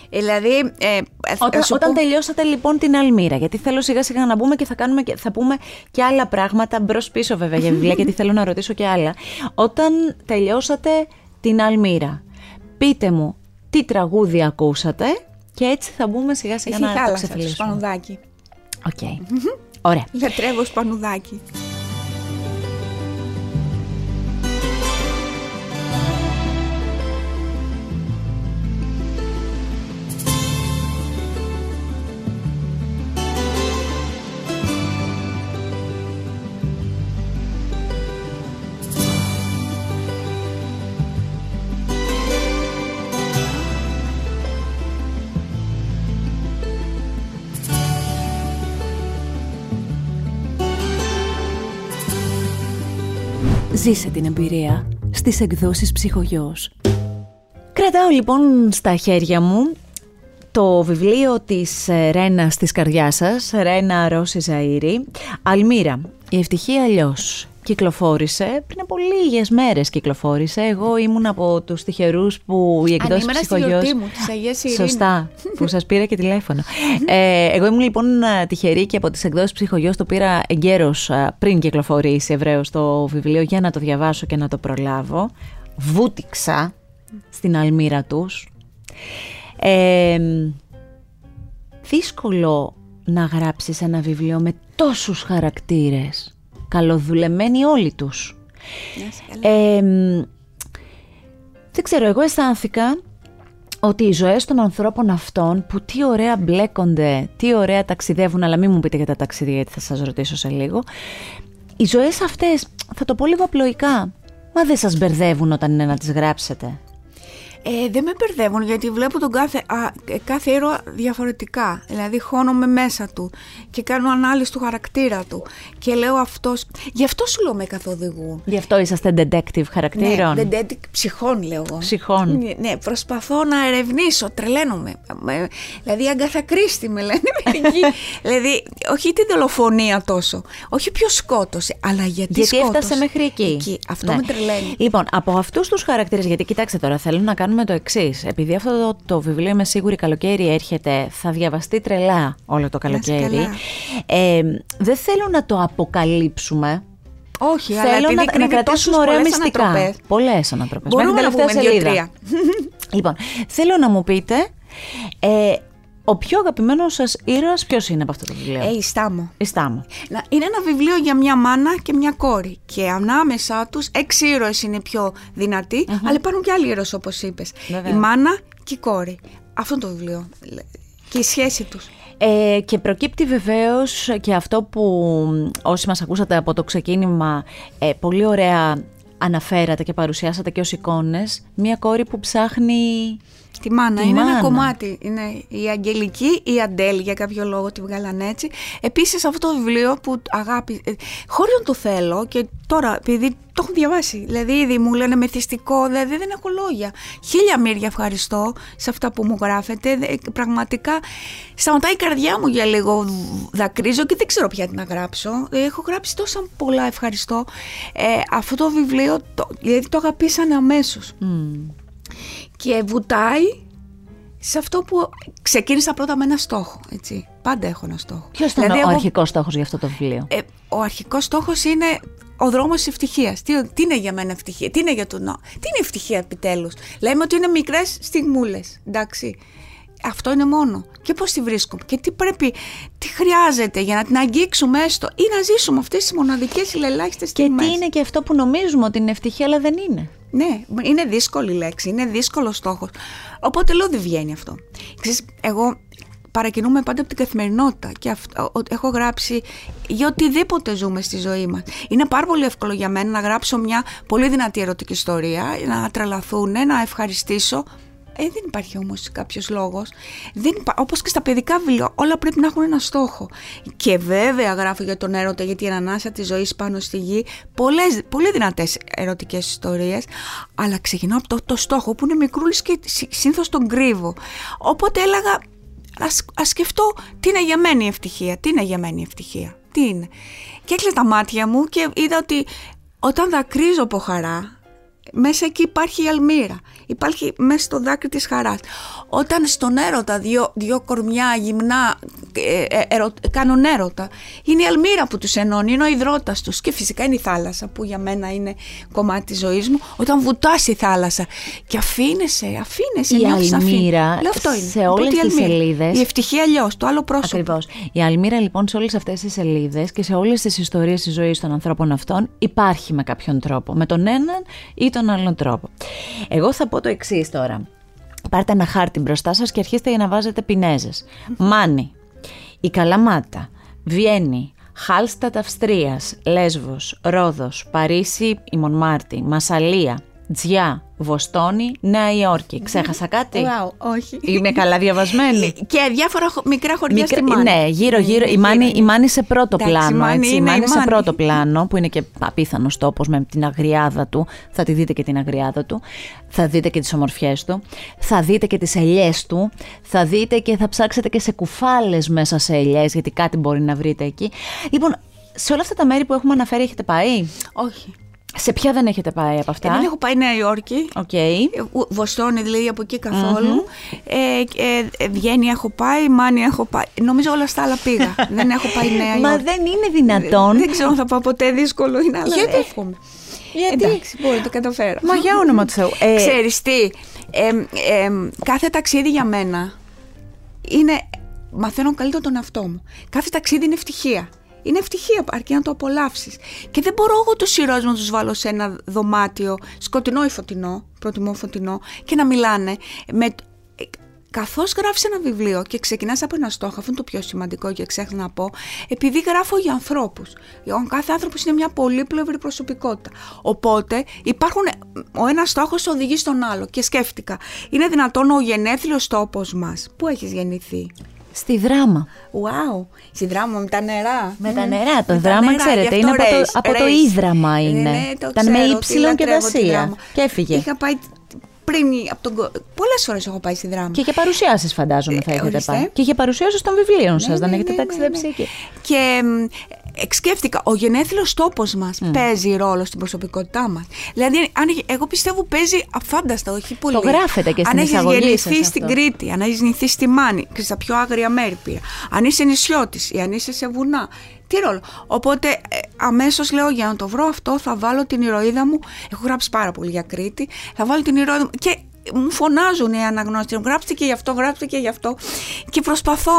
Δηλαδή, ε, όταν, όταν τελειώσατε λοιπόν την Αλμύρα, γιατί θέλω σιγά σιγά να μπούμε και θα, κάνουμε και, θα πούμε και άλλα πράγματα μπρος πίσω βέβαια για βιβλία, γιατί θέλω να ρωτήσω και άλλα. Όταν τελειώσατε την Αλμύρα, πείτε μου τι τραγούδι ακούσατε και έτσι θα μπούμε σιγά σιγά Έχει να θάλασσα, το ξεφυλλίσουμε. Σπανουδάκι. Οκέι. Okay. Ωραία. Λατρεύω Σπανουδάκη. Ζήσε την εμπειρία στις εκδόσεις ψυχογιός. Κρατάω λοιπόν στα χέρια μου το βιβλίο της ε, Ρένας της καρδιάς σας, Ρένα Ρώση Ζαΐρη, Αλμύρα, η ευτυχία αλλιώς κυκλοφόρησε. Πριν από λίγες μέρες κυκλοφόρησε. Εγώ ήμουν από τους τυχερούς που η εκδόση ψυχογειό. μου, της Αγίας Ειρήνης. Σωστά, που σας πήρα και τηλέφωνο. ε, εγώ ήμουν λοιπόν τυχερή και από τις εκδόσεις ψυχογειό το πήρα εγκαίρως πριν κυκλοφορήσει ευρέως το βιβλίο για να το διαβάσω και να το προλάβω. Βούτυξα στην αλμύρα τους. Ε, δύσκολο να γράψεις ένα βιβλίο με τόσους χαρακτήρες καλοδουλεμένοι όλοι τους. Ε, δεν ξέρω, εγώ αισθάνθηκα ότι οι ζωές των ανθρώπων αυτών που τι ωραία μπλέκονται, τι ωραία ταξιδεύουν, αλλά μην μου πείτε για τα ταξίδια γιατί θα σας ρωτήσω σε λίγο, οι ζωές αυτές, θα το πω λίγο απλοϊκά, μα δεν σας μπερδεύουν όταν είναι να τις γράψετε. Ε, δεν με μπερδεύουν γιατί βλέπω τον κάθε, α, κάθε ήρωα διαφορετικά. Δηλαδή χώνομαι μέσα του και κάνω ανάλυση του χαρακτήρα του. Και λέω αυτός... Γι' αυτό σου λέω με καθοδηγούν. Γι' αυτό είσαστε detective χαρακτήρων. Ναι, detective ψυχών λέω εγώ. Ψυχών. Ναι, ναι, προσπαθώ να ερευνήσω, τρελαίνομαι. Δηλαδή αγκαθακρίστη με λένε μερικοί. δηλαδή όχι την δολοφονία τόσο. Όχι ποιος σκότωσε, αλλά γιατί, γιατί σκότωσε. έφτασε μέχρι εκεί. εκεί. Αυτό ναι. με τρελαίνει. Λοιπόν, από αυτούς τους χαρακτήρες, γιατί κοιτάξτε τώρα, θέλω να κάνουμε το εξής. Επειδή αυτό το, το βιβλίο είμαι σίγουρη καλοκαίρι έρχεται, θα διαβαστεί τρελά όλο το καλοκαίρι. Ε, δεν θέλω να το αποκαλύψουμε. Όχι, Θέλω αλλά να, να κρατήσουμε ωραία μυστικά. Πολλές ανατροπές. Μπορούμε να πούμε δύο-τρία. λοιπόν, θέλω να μου πείτε ε, ο πιο αγαπημένος σας ήρωας ποιος είναι από αυτό το βιβλίο; Ε, η Στάμο. Η Στάμο. Είναι ένα βιβλίο για μια μάνα και μια κόρη. Και ανάμεσά τους έξι ήρωες είναι πιο δυνατοί, mm-hmm. αλλά υπάρχουν και άλλοι ήρωες όπως είπες. Η μάνα και η κόρη. Αυτό είναι το βιβλίο. Και η σχέση τους. Ε, και προκύπτει βεβαίως και αυτό που όσοι μας ακούσατε από το ξεκίνημα ε, πολύ ωραία αναφέρατε και παρουσιάσατε και ως εικόνες μια κόρη που ψάχνει Τη μάνα. είναι ένα κομμάτι. Είναι η Αγγελική, η Αντέλ για κάποιο λόγο τη βγάλαν έτσι. Επίσης αυτό το βιβλίο που αγάπη... Ε, χωρίς να το θέλω και τώρα επειδή το έχω διαβάσει. Δηλαδή ήδη μου λένε μεθυστικό, δηλαδή δεν έχω λόγια. Χίλια μύρια ευχαριστώ σε αυτά που μου γράφετε. Πραγματικά σταματάει η καρδιά μου για λίγο δακρύζω και δεν ξέρω πια τι να γράψω. Έχω γράψει τόσα πολλά ευχαριστώ. Ε, αυτό το βιβλίο, το, δηλαδή το αγαπήσανε αμέσως. Mm και βουτάει σε αυτό που ξεκίνησα πρώτα με ένα στόχο. Έτσι. Πάντα έχω ένα στόχο. Ποιος ήταν δηλαδή, ο εγώ... αρχικός στόχος για αυτό το βιβλίο, ε, Ο αρχικός στόχος είναι ο δρόμος της ευτυχίας. Τι, τι είναι για μένα ευτυχία, τι είναι για τον νο. Τι είναι ευτυχία επιτέλους; Λέμε ότι είναι μικρές στιγμούλες. Εντάξει. Αυτό είναι μόνο. Και πώς τη βρίσκουμε και τι πρέπει, τι χρειάζεται για να την αγγίξουμε έστω ή να ζήσουμε αυτές τις μοναδικές ηλελάχιστες Και στιγμές. τι είναι και αυτό που νομίζουμε ότι είναι ευτυχία, αλλά δεν είναι. Ναι, είναι δύσκολη λέξη, είναι δύσκολος στόχος. Οπότε λέω δεν βγαίνει αυτό. Ξέρεις, εγώ παρακινούμε πάντα από την καθημερινότητα και αυτό, έχω γράψει για οτιδήποτε ζούμε στη ζωή μας. Είναι πάρα πολύ εύκολο για μένα να γράψω μια πολύ δυνατή ερωτική ιστορία, να τρελαθούν, να ευχαριστήσω. Ε, δεν υπάρχει όμως κάποιος λόγος. Δεν υπά... Όπως και στα παιδικά βιβλία, όλα πρέπει να έχουν ένα στόχο. Και βέβαια γράφω για τον έρωτα, γιατί η ανάσα της ζωής πάνω στη γη, πολλές, πολύ δυνατές ερωτικές ιστορίες, αλλά ξεκινάω από το, το στόχο που είναι μικρούλης και σύνθως τον κρύβω. Οπότε έλεγα, ας, ας σκεφτώ τι είναι για μένα η ευτυχία, τι είναι για μένα η ευτυχία, τι είναι. Και έκλεισα τα μάτια μου και είδα ότι όταν δακρύζω από χαρά, μέσα εκεί υπάρχει η αλμύρα. Υπάρχει μέσα στο δάκρυ της χαράς. Όταν στον έρωτα δύο, δύο κορμιά γυμνά ε, ε, ερω, κάνουν έρωτα, είναι η αλμύρα που τους ενώνει, είναι ο υδρότας τους και φυσικά είναι η θάλασσα που για μένα είναι κομμάτι της ζωής μου. Όταν βουτάς η θάλασσα και αφήνεσαι, αφήνεσαι, η αλμύρα αυτό είναι. σε όλες τις σελίδες. Η ευτυχία αλλιώς, το άλλο πρόσωπο. Ακριβώς. Η αλμύρα λοιπόν σε όλες αυτές τις σελίδες και σε όλες τις ιστορίες της ζωής των ανθρώπων αυτών υπάρχει με κάποιον τρόπο. Με τον έναν ή τον άλλον τρόπο. Εγώ θα πω το εξής τώρα. Πάρτε ένα χάρτη μπροστά σας και αρχίστε για να βάζετε πινέζες. Μάνι, η Καλαμάτα, Βιέννη, Χάλστατ Αυστρίας, Λέσβος, Ρόδος, Παρίσι, η Μονμάρτη, Μασαλία, Τζιά, Βοστόνη, Νέα Υόρκη. Ξέχασα κάτι; Wow, όχι. Είμαι καλά διαβασμένη; Και διάφορα μικρά χωριά Μικρά, στη Μάνη. Ναι, γύρω-γύρω. Η, Μάνη, η Μάνη σε πρώτο πλάνο. έτσι, η Μάνη σε πρώτο πλάνο, που είναι και απίθανος τόπος με την αγριάδα του. Θα τη δείτε και την αγριάδα του. Θα δείτε και τις ομορφιές του. Θα δείτε και τις ελιές του. Θα δείτε και θα ψάξετε και σε κουφάλες μέσα σε ελιές, γιατί κάτι μπορεί να βρείτε εκεί. Λοιπόν, σε όλα αυτά τα μέρη που έχουμε αναφέρει, έχετε πάει; Όχι. Σε ποια δεν έχετε πάει από αυτά; Ε, δεν έχω πάει Νέα Υόρκη. Okay. Βοστόνη δηλαδή από εκεί καθόλου. Mm-hmm. Ε, ε, Βιέννη έχω πάει, Μάνη έχω πάει. Νομίζω όλα στα άλλα πήγα. δεν έχω πάει Νέα Υόρκη. Μα δεν είναι δυνατόν. δεν ξέρω αν θα πάω ποτέ, δύσκολο είναι, αλλά Γιατί; εύχομαι. Γιατί; Εντάξει, μπορεί να το καταφέρω. Μα για όνομα του Θεού. Ε... Ξέρεις τι, ε, ε, κάθε ταξίδι για μένα είναι, μαθαίνω καλύτερα τον εαυτό μου. Κάθε ταξίδι είναι ευτυχία. Είναι ευτυχία, αρκεί να το απολαύσεις. Και δεν μπορώ εγώ του ήρωε να τους βάλω σε ένα δωμάτιο, σκοτεινό ή φωτεινό, προτιμώ φωτεινό, και να μιλάνε. Με... Καθώς γράφεις ένα βιβλίο και ξεκινάς από ένα στόχο, αυτό είναι το πιο σημαντικό και ξέχασα να πω, επειδή γράφω για ανθρώπους. Ο κάθε άνθρωπος είναι μια πολύπλευρη προσωπικότητα. Οπότε υπάρχουν, ο ένας στόχος οδηγεί στον άλλο. Και σκέφτηκα, είναι δυνατόν ο γενέθλιος τόπος μας, πού έχεις γεννηθεί, Στη δράμα. Wow, στη δράμα με τα νερά. Με τα νερά. Το δράμα, ξέρετε, είναι από το, από το ίδραμα είναι. Ναι, το Ήταν με ύψιλον και δασία. Και έφυγε. Είχα πάει πριν από τον. Πολλές φορές έχω πάει στη δράμα. Και είχε παρουσιάσεις, φαντάζομαι, θα έχετε πάει. Και είχε παρουσιάσει των βιβλίων σας, δεν έχετε ταξιδέψει εκεί. Και σκέφτηκα, ο γενέθλιος τόπος μας παίζει ρόλο στην προσωπικότητά μας. Δηλαδή, αν, εγώ πιστεύω παίζει αφάνταστα, όχι πολύ. Το γράφετε και στην εισαγωγή Αν έχει γεννηθεί στην Κρήτη, αν έχεις γεννηθεί στη Μάνη, και στα πιο άγρια μέρη πήρα. Αν είσαι νησιώτης ή αν είσαι σε βουνά. Τι ρόλο. Οπότε ε, αμέσως λέω για να το βρω αυτό θα βάλω την ηρωίδα μου. Έχω γράψει πάρα πολύ για Κρήτη. Θα βάλω την ηρωίδα μου. Και μου φωνάζουν οι αναγνώστες, γράψτε και γι' αυτό, γράψτε και γι' αυτό και προσπαθώ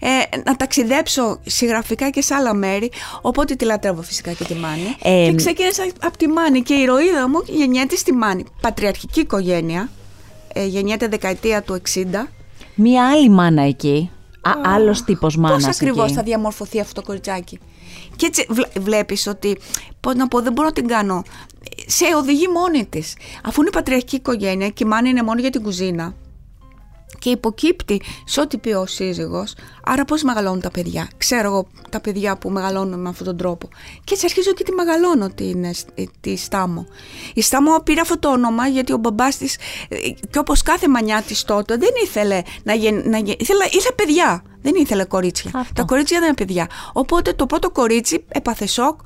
ε, να ταξιδέψω συγγραφικά και σε άλλα μέρη οπότε τη λατρεύω φυσικά και τη Μάνη. Ε, και ξεκίνησα από τη Μάνη και η ηρωίδα μου γεννιέται στη Μάνη. Πατριαρχική οικογένεια ε, γεννιέται δεκαετία του 60 Μία άλλη μάνα εκεί. Α, oh, άλλος τύπος μάνας Πώς ακριβώς εκεί. θα διαμορφωθεί αυτό το κοριτσάκι; Και έτσι βλέπεις ότι, πώς να πω, δεν μπορώ να την κάνω. Σε οδηγεί μόνη της. Αφού είναι πατριαρχική οικογένεια και η μάνα είναι μόνο για την κουζίνα και υποκύπτει σε ό,τι πει ο σύζυγος, άρα πώς μεγαλώνουν τα παιδιά. Ξέρω εγώ τα παιδιά που μεγαλώνουν με αυτόν τον τρόπο. Και έτσι αρχίζω και τη μεγαλώνω την, τη Στάμο. Η Στάμο πήρε αυτό το όνομα γιατί ο μπαμπάς της, και όπως κάθε μανιά της τότε, δεν ήθελε να, γεν, να ήθελε, ήθελε παιδιά. Δεν ήθελε κορίτσια. Αυτό. Τα κορίτσια δεν είναι παιδιά. Οπότε το πρώτο κορίτσι έπαθε σοκ,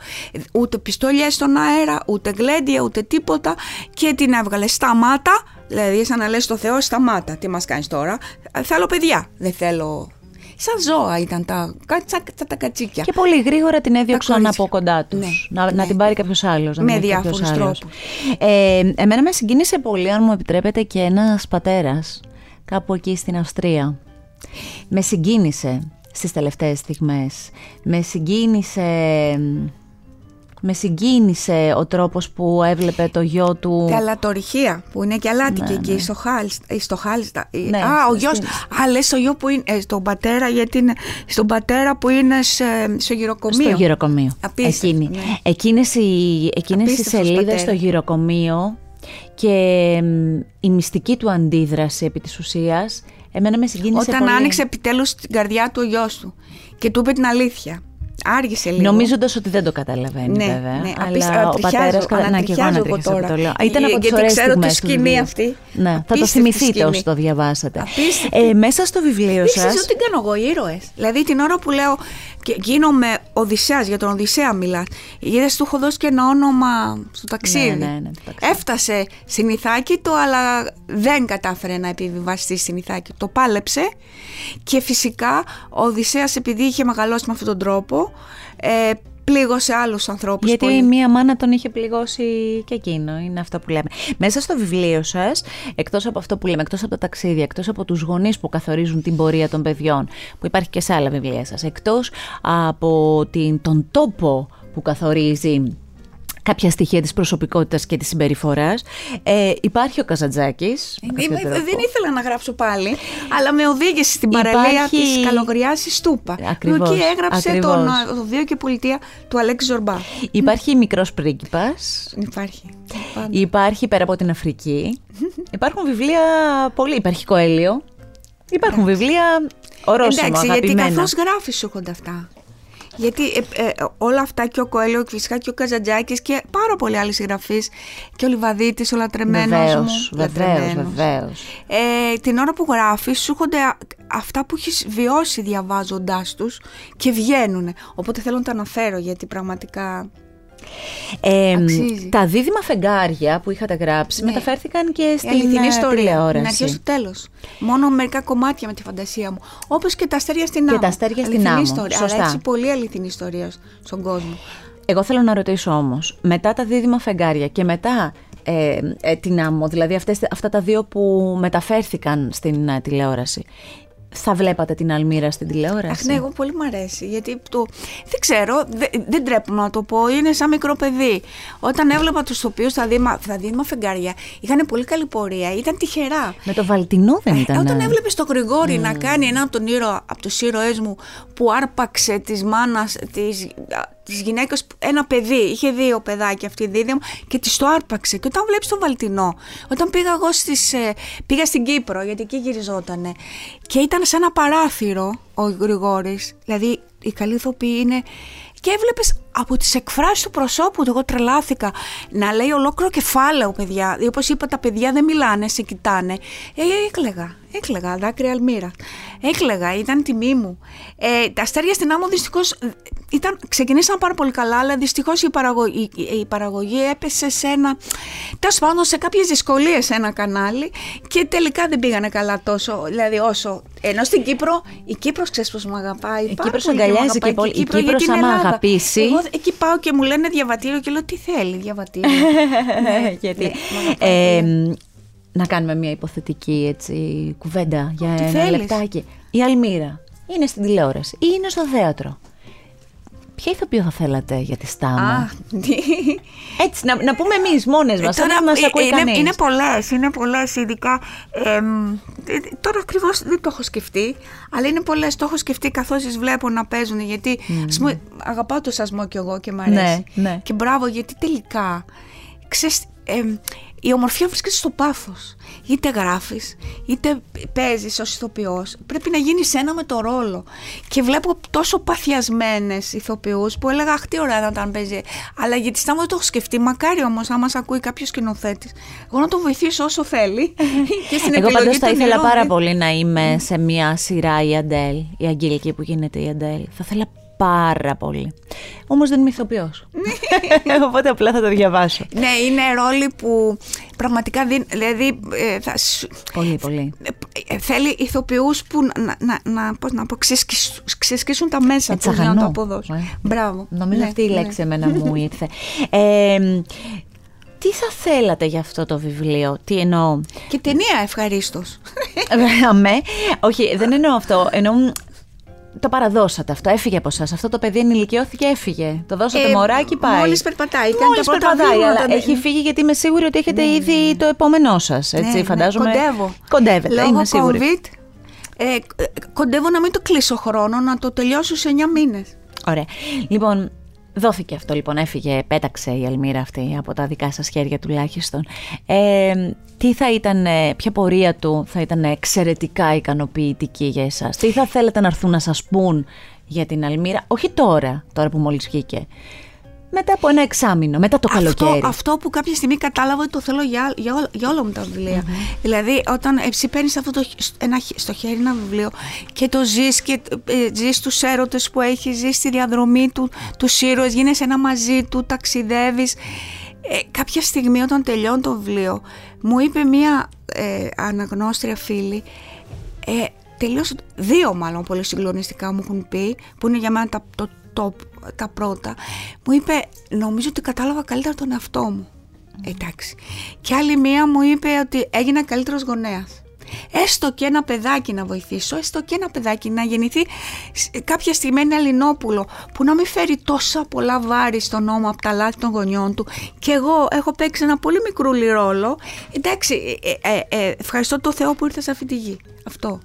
ούτε πιστόλια στον αέρα, ούτε γλέντια, ούτε τίποτα και την έβγαλε σταμάτα. Δηλαδή, σαν να λες στο Θεό, σταμάτα. Τι μας κάνεις τώρα. Θέλω παιδιά. Δεν θέλω σαν ζώα ήταν τα, τα, τα, τα κατσίκια. Και πολύ γρήγορα την έδιωξαν από κοντά τους. Ναι, να, ναι. να την πάρει κάποιος άλλος. Με διάφορους τρόπους. Ε, εμένα με συγκίνησε πολύ, αν μου επιτρέπετε, και ένας πατέρας κάπου εκεί στην Αυστρία. Με συγκίνησε στις τελευταίες στιγμές. Με συγκίνησε με συγκίνησε ο τρόπος που έβλεπε το γιο του; Καλατορυχία που είναι και αλάτικη Ναι, εκεί ναι. στο Χάλστα. ε, Στο Χάλστα. Ε, Ναι, Α, ο στην- γιος. Α, λες ο γιο που είναι. ε, στον πατέρα, γιατί είναι. Στον πατέρα που είναι σε- στο γυροκομείο. Στο γυροκομείο. Απίστευτο, Εκείνη. ναι. Εκείνες οι, εκείνες οι Απίστευτος σελίδες πατέρας. στο γυροκομείο και μ, η μυστική του αντίδραση επί της ουσίας εμένα με συγκίνησε Όταν πολύ. άνοιξε επιτέλους την καρδιά του ο γιος του και του είπε την αλήθεια. Άργησε λίγο. Νομίζοντας ότι δεν το καταλαβαίνει Ναι, βέβαια. ναι, αλλά απίστευτα, ο ανατριχιάζω, πατέρας... κατα- Να και εγώ ανατριχιάζω εγώ ανατριχιάζω που τώρα. το λέω. Ήταν Ε, από τις γιατί ωραίες ξέρω τη στιγμές του σκηνή βιβλίου. αυτή. Ναι, θα το Απίστευτη θυμηθείτε σκηνή. όσοι το διαβάσατε. Απίστευτη. Ε, μέσα στο βιβλίο Ξέρεις σας... ότι κάνω εγώ ήρωες. Δηλαδή την ώρα που λέω και γίνομαι Οδυσσέας, για τον Οδυσσέα μιλά. Είδες του έχω δώσει και ένα όνομα στο ταξίδι. Ναι, ναι, ναι, το ταξίδι. Έφτασε στην Ιθάκη του, αλλά δεν κατάφερε να επιβιβαστεί στην Ιθάκη. Το πάλεψε και φυσικά ο Οδυσσέας επειδή είχε μεγαλώσει με αυτόν τον τρόπο, ε, πλήγωσε άλλους ανθρώπους Γιατί πολύ. μία μάνα τον είχε πληγώσει και εκείνο, είναι αυτό που λέμε. Μέσα στο βιβλίο σας, εκτός από αυτό που λέμε, εκτός από τα ταξίδια, εκτός από τους γονείς που καθορίζουν την πορεία των παιδιών, που υπάρχει και σε άλλα βιβλία σας, εκτός από την, τον τόπο που καθορίζει κάποια στοιχεία της προσωπικότητας και της συμπεριφοράς, ε, υπάρχει ο Καζαντζάκης. με Είμαι- κάποιο τρόπο. δεν ήθελα να γράψω πάλι, αλλά με οδήγησε στην Υπάρχει- παραλία της Καλογριάς η Στούπα. Ακριβώς, Εκεί έγραψε ακριβώς. τον ε, το βίο και πολιτεία του Αλέξη Ζορμπά. Υπάρχει μικρός πρίγκιπας, Υπάρχει. Πάντα. Υπάρχει πέρα από την Αφρική. Υπάρχουν βιβλία πολύ. Υπάρχει Κοέλιο. Υπάρχουν βιβλία ορόσημα, Εντάξει, γιατί αγαπημένα. καθώς γράφεις σου έρχονται αυτά. Γιατί ε, ε, όλα αυτά και ο Κοέλιο και φυσικά και ο Καζαντζάκης και πάρα πολλοί άλλοι συγγραφείς και ο Λιβαδίτης, ο λατρεμένος Βεβαίως, μου. βεβαίως, λατρεμένος. βεβαίως. Ε, την ώρα που γράφεις σου έρχονται α- αυτά που έχεις βιώσει διαβάζοντάς τους και βγαίνουν. Οπότε θέλω να τα αναφέρω γιατί πραγματικά... Ε, Αξίζει. τα δίδυμα φεγγάρια που είχατε γράψει Ναι. μεταφέρθηκαν και Η στην αληθινή ε, ιστορία. Την τηλεόραση. αρχή στο τέλος. Μόνο μερικά κομμάτια με τη φαντασία μου. Όπως και τα αστέρια στην άμμο. τα αστέρια στην Αληθινή άμμο. Ιστορία. Σωστά. Αλλά έτσι πολύ αληθινή ιστορία στον κόσμο. Εγώ θέλω να ρωτήσω όμως, μετά τα δίδυμα φεγγάρια και μετά ε, ε, την άμμο, δηλαδή αυτές, αυτά τα δύο που μεταφέρθηκαν στην ε, τηλεόραση, θα βλέπατε την Αλμύρα στην τηλεόραση. Αχ, ναι, εγώ πολύ μου αρέσει. Γιατί το. Δεν ξέρω, δε- δεν τρέπω να το πω. Είναι σαν μικρό παιδί. Όταν έβλεπα τους τοπίους στα δήμα, στα δήμα φεγγάρια, είχαν πολύ καλή πορεία. Ήταν τυχερά. Με το Βαλτινό δεν Ε, ήταν. Όταν έβλεπες τον Γρηγόρη να κάνει ένα από τον ήρωα, από τους ήρωές μου που άρπαξε της μάνας, της, της γυναίκας, ένα παιδί, είχε δύο παιδάκια αυτή η δίδυμο και της το άρπαξε. Και όταν βλέπεις τον Βαλτινό, όταν πήγα εγώ στις, ε, πήγα στην Κύπρο, γιατί εκεί γυριζότανε, και ήταν σε ένα παράθυρο ο Γρηγόρης, δηλαδή οι καλοί ηθοποιοί είναι και έβλεπες από τις εκφράσεις του προσώπου του, εγώ τρελάθηκα, να λέει ολόκληρο κεφάλαιο, παιδιά. Δηλαδή, Όπως είπα, τα παιδιά δεν μιλάνε, σε κοιτάνε. Ε, έκλεγα, έκλεγα, δάκρυα αλμύρα. Έκλεγα, ήταν τιμή μου. Ε, τα αστέρια στην άμμο δυστυχώς ήταν, ξεκινήσαν πάρα πολύ καλά, αλλά δυστυχώς η, παραγωγή, η, η παραγωγή έπεσε σε ένα. τέλος πάντων, σε κάποιες δυσκολίες σε ένα κανάλι και τελικά δεν πήγανε καλά τόσο. Δηλαδή, όσο. Ενώ στην Κύπρο, η Κύπρος ξέρεις πώς με αγαπάει. Η πάρα Κύπρος πολύ και με αγκαλιάζει αγαπάει και πολύ. Η Κύπρο, Κύπρος γιατί είναι άμα Ελλάδα. αγαπήσει- Εγώ εκεί πάω και μου λένε διαβατήριο και λέω τι θέλει διαβατήριο; Ναι, γιατί. Ναι, μ' αγαπάει Ε, πολύ. να κάνουμε μια υποθετική έτσι, κουβέντα για Τι ένα θέλεις; λεπτάκι. Η Αλμύρα είναι στην τηλεόραση ή είναι στο θέατρο; Ποια ηθοποιό θα θέλατε για τη Στάμα; Α, τι. Έτσι, να, να πούμε εμείς μόνες μας. Ε, Τώρα μας ε, ακούει είναι, κανείς. είναι πολλές, είναι πολλές ειδικά. εμ, ε, τώρα ακριβώς δεν το έχω σκεφτεί, αλλά είναι πολλές, το έχω σκεφτεί καθώς τις βλέπω να παίζουν, γιατί ας πούμε, αγαπάω το σασμό κι εγώ και μ' αρέσει. Ναι, ναι. Και μπράβο, γιατί τελικά, ξέρεις, εμ, η ομορφιά βρίσκεται στο πάθος. Είτε γράφεις, είτε παίζεις ως ηθοποιός. Πρέπει να γίνεις ένα με το ρόλο. Και βλέπω τόσο παθιασμένες ηθοποιούς που έλεγα αχ τι ωραία να ήταν παίζει. Αλλά γιατί στάμα δεν το έχω σκεφτεί. Μακάρι όμως άμα μας ακούει κάποιος σκηνοθέτης. Εγώ να τον βοηθήσω όσο θέλει. και στην Εγώ επιλογή πάντως θα των ήθελα ηρώων. πάρα πολύ να είμαι σε μια σειρά η Αντέλ, η Αγγελική που γίνεται η Αντέλ. Θα ήθελα πάρα πολύ. Όμως δεν είμαι ηθοποιός. Οπότε απλά θα το διαβάσω. Ναι, είναι ρόλοι που πραγματικά δίνει. Δηλαδή, ε, θα σου- Πολύ, πολύ. Ε, θέλει ηθοποιούς που να, να, να, πώς να πω, ξεσκίσουν, ξεσκίσουν τα μέσα Έτσι τους για να το αγανό. αποδώσουν. Ε. Μπράβο. Νομίζω Ναι, αυτή η ναι. λέξη εμένα μου ήρθε. Ε, τι θα θέλατε για αυτό το βιβλίο, τι εννοώ; Και ταινία ευχαρίστως. Αμέ. Όχι, δεν εννοώ αυτό. Εννοώ το παραδώσατε αυτό, έφυγε από εσά. Αυτό το παιδί ενηλικιώθηκε, έφυγε. Το δώσατε ε, μωράκι, πάει. Μόλις περπατάει, κάνει Μόλις περπατάει, αλλά έχει φύγει γιατί είμαι σίγουρη ότι έχετε ναι, ήδη ναι. το επόμενό σας. Έτσι, ναι, ναι, φαντάζομαι. Κοντεύω. Κοντεύετε, Λόγω είμαι σίγουρη. COVID, ε, κοντεύω να μην το κλείσω χρόνο, να το τελειώσω σε 9 μήνες. Ωραία. Λοιπόν, Δόθηκε αυτό λοιπόν, έφυγε, πέταξε η Αλμύρα αυτή από τα δικά σας χέρια τουλάχιστον. Ε, τι θα ήταν, ποια πορεία του θα ήταν εξαιρετικά ικανοποιητική για εσάς; Τι θα θέλετε να έρθουν να σας πούν για την Αλμύρα, όχι τώρα, τώρα που μόλις βγήκε μετά από ένα εξάμεινο, μετά το καλοκαίρι. Αυτό, αυτό που κάποια στιγμή κατάλαβα ότι το θέλω για, για, για όλα μου τα βιβλια Δηλαδή, όταν εσύ παίρνει αυτό το, ένα, στο χέρι ένα βιβλίο και το ζεις και ε, ζεις τους έρωτες που έχει, ζεις στη διαδρομή του, τους ήρωες, γίνεσαι ένα μαζί του, ταξιδεύεις. Ε, κάποια στιγμή όταν τελειώνει το βιβλίο μου είπε μία ε, αναγνώστρια φίλη ε, τελείωσε, δύο μάλλον πολύ συγκλονιστικά μου έχουν πει που είναι για μένα το, το το, τα πρώτα, μου είπε νομίζω ότι κατάλαβα καλύτερα τον εαυτό μου. Εντάξει. Και άλλη μία μου είπε ότι έγινα καλύτερος γονέας. Έστω και ένα παιδάκι να βοηθήσω, έστω και ένα παιδάκι να γεννηθεί κάποια στιγμή ένα Ελληνόπουλο που να μην φέρει τόσα πολλά βάρη στον νόμο από τα λάθη των γονιών του και εγώ έχω παίξει ένα πολύ μικρούλι ρόλο εντάξει ε, ε, ε, ευχαριστώ το Θεό που ήρθα σε αυτή τη γη αυτό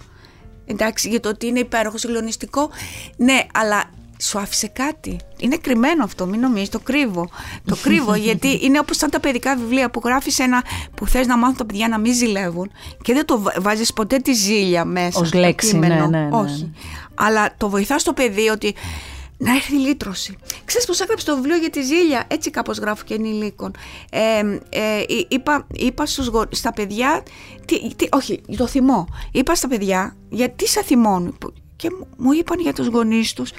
εντάξει για το ότι είναι υπέροχο συγκλονιστικό ναι αλλά σου άφησε κάτι. Είναι κρυμμένο αυτό, μην νομίζεις, το κρύβω. Το κρύβω γιατί είναι όπως σαν τα παιδικά βιβλία που γράφεις ένα που θες να μάθουν τα παιδιά να μην ζηλεύουν και δεν το βάζεις ποτέ τη ζήλια μέσα. Ω λέξη, ναι, ναι, ναι, Όχι. Αλλά το βοηθάς το παιδί ότι να έρθει η λύτρωση. Ξέρεις πώς έγραψε το βιβλίο για τη ζήλια, έτσι κάπως γράφω και ενηλίκων. Ε, ε, είπα είπα στους, στα παιδιά, τι, τι, όχι, το θυμό. Είπα στα παιδιά, γιατί σε θυμώνουν; Και μου είπαν για τους γονείς τους,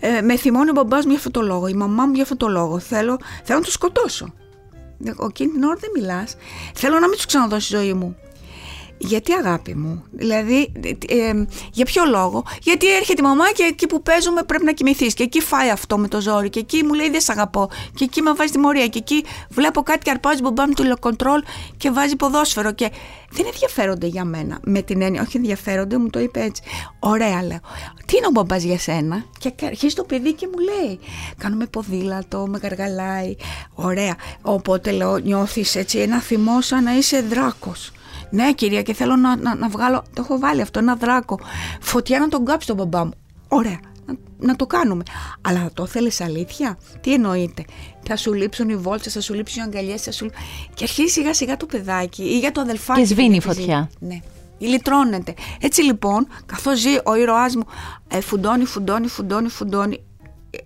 ε, με θυμώνει ο μπαμπάς μου για αυτό το λόγο, η μαμά μου για αυτό το λόγο, θέλω, θέλω να τους σκοτώσω. Ο εκείνη την ώρα δεν μιλάς, θέλω να μην τους ξαναδώσει ζωή μου. Γιατί αγάπη μου, δηλαδή ε, για ποιο λόγο, γιατί έρχεται η μαμά και εκεί που παίζουμε πρέπει να κοιμηθείς και εκεί φάει αυτό με το ζόρι και εκεί μου λέει δεν σε αγαπώ και εκεί με βάζει τιμωρία και εκεί βλέπω κάτι και αρπάζει μπαμπά μου τηλεκοντρόλ και βάζει ποδόσφαιρο και δεν ενδιαφέρονται για μένα με την έννοια, όχι ενδιαφέρονται, μου το είπε έτσι. Ωραία λέω, τι είναι ο μπαμπάς για σένα; Και αρχίζει το παιδί και μου λέει κάνουμε ποδήλατο, με καργαλάει, ωραία, οπότε λέω νιώθεις έτσι ένα θυμό σαν να είσαι δράκος ναι, κυρία, και θέλω να, να, να βγάλω. Το έχω βάλει αυτό, ένα δράκο. Φωτιά να τον κάψει τον μπαμπά μου. Ωραία, να, να το κάνουμε. Αλλά θα το θέλεις αλήθεια; Τι εννοείται; Θα σου λείψουν οι βόλτσε, θα σου λείψουν οι αγκαλιές, θα σου. Και αρχίζει σιγά σιγά το παιδάκι ή για το αδελφάκι. Και σβήνει η φωτιά. Ναι. Ηλιτρώνεται. Έτσι λοιπόν, καθώς ζει ο ήρωάς μου, ε, φουντώνει, φουντώνει, φουντώνει, φουντώνει.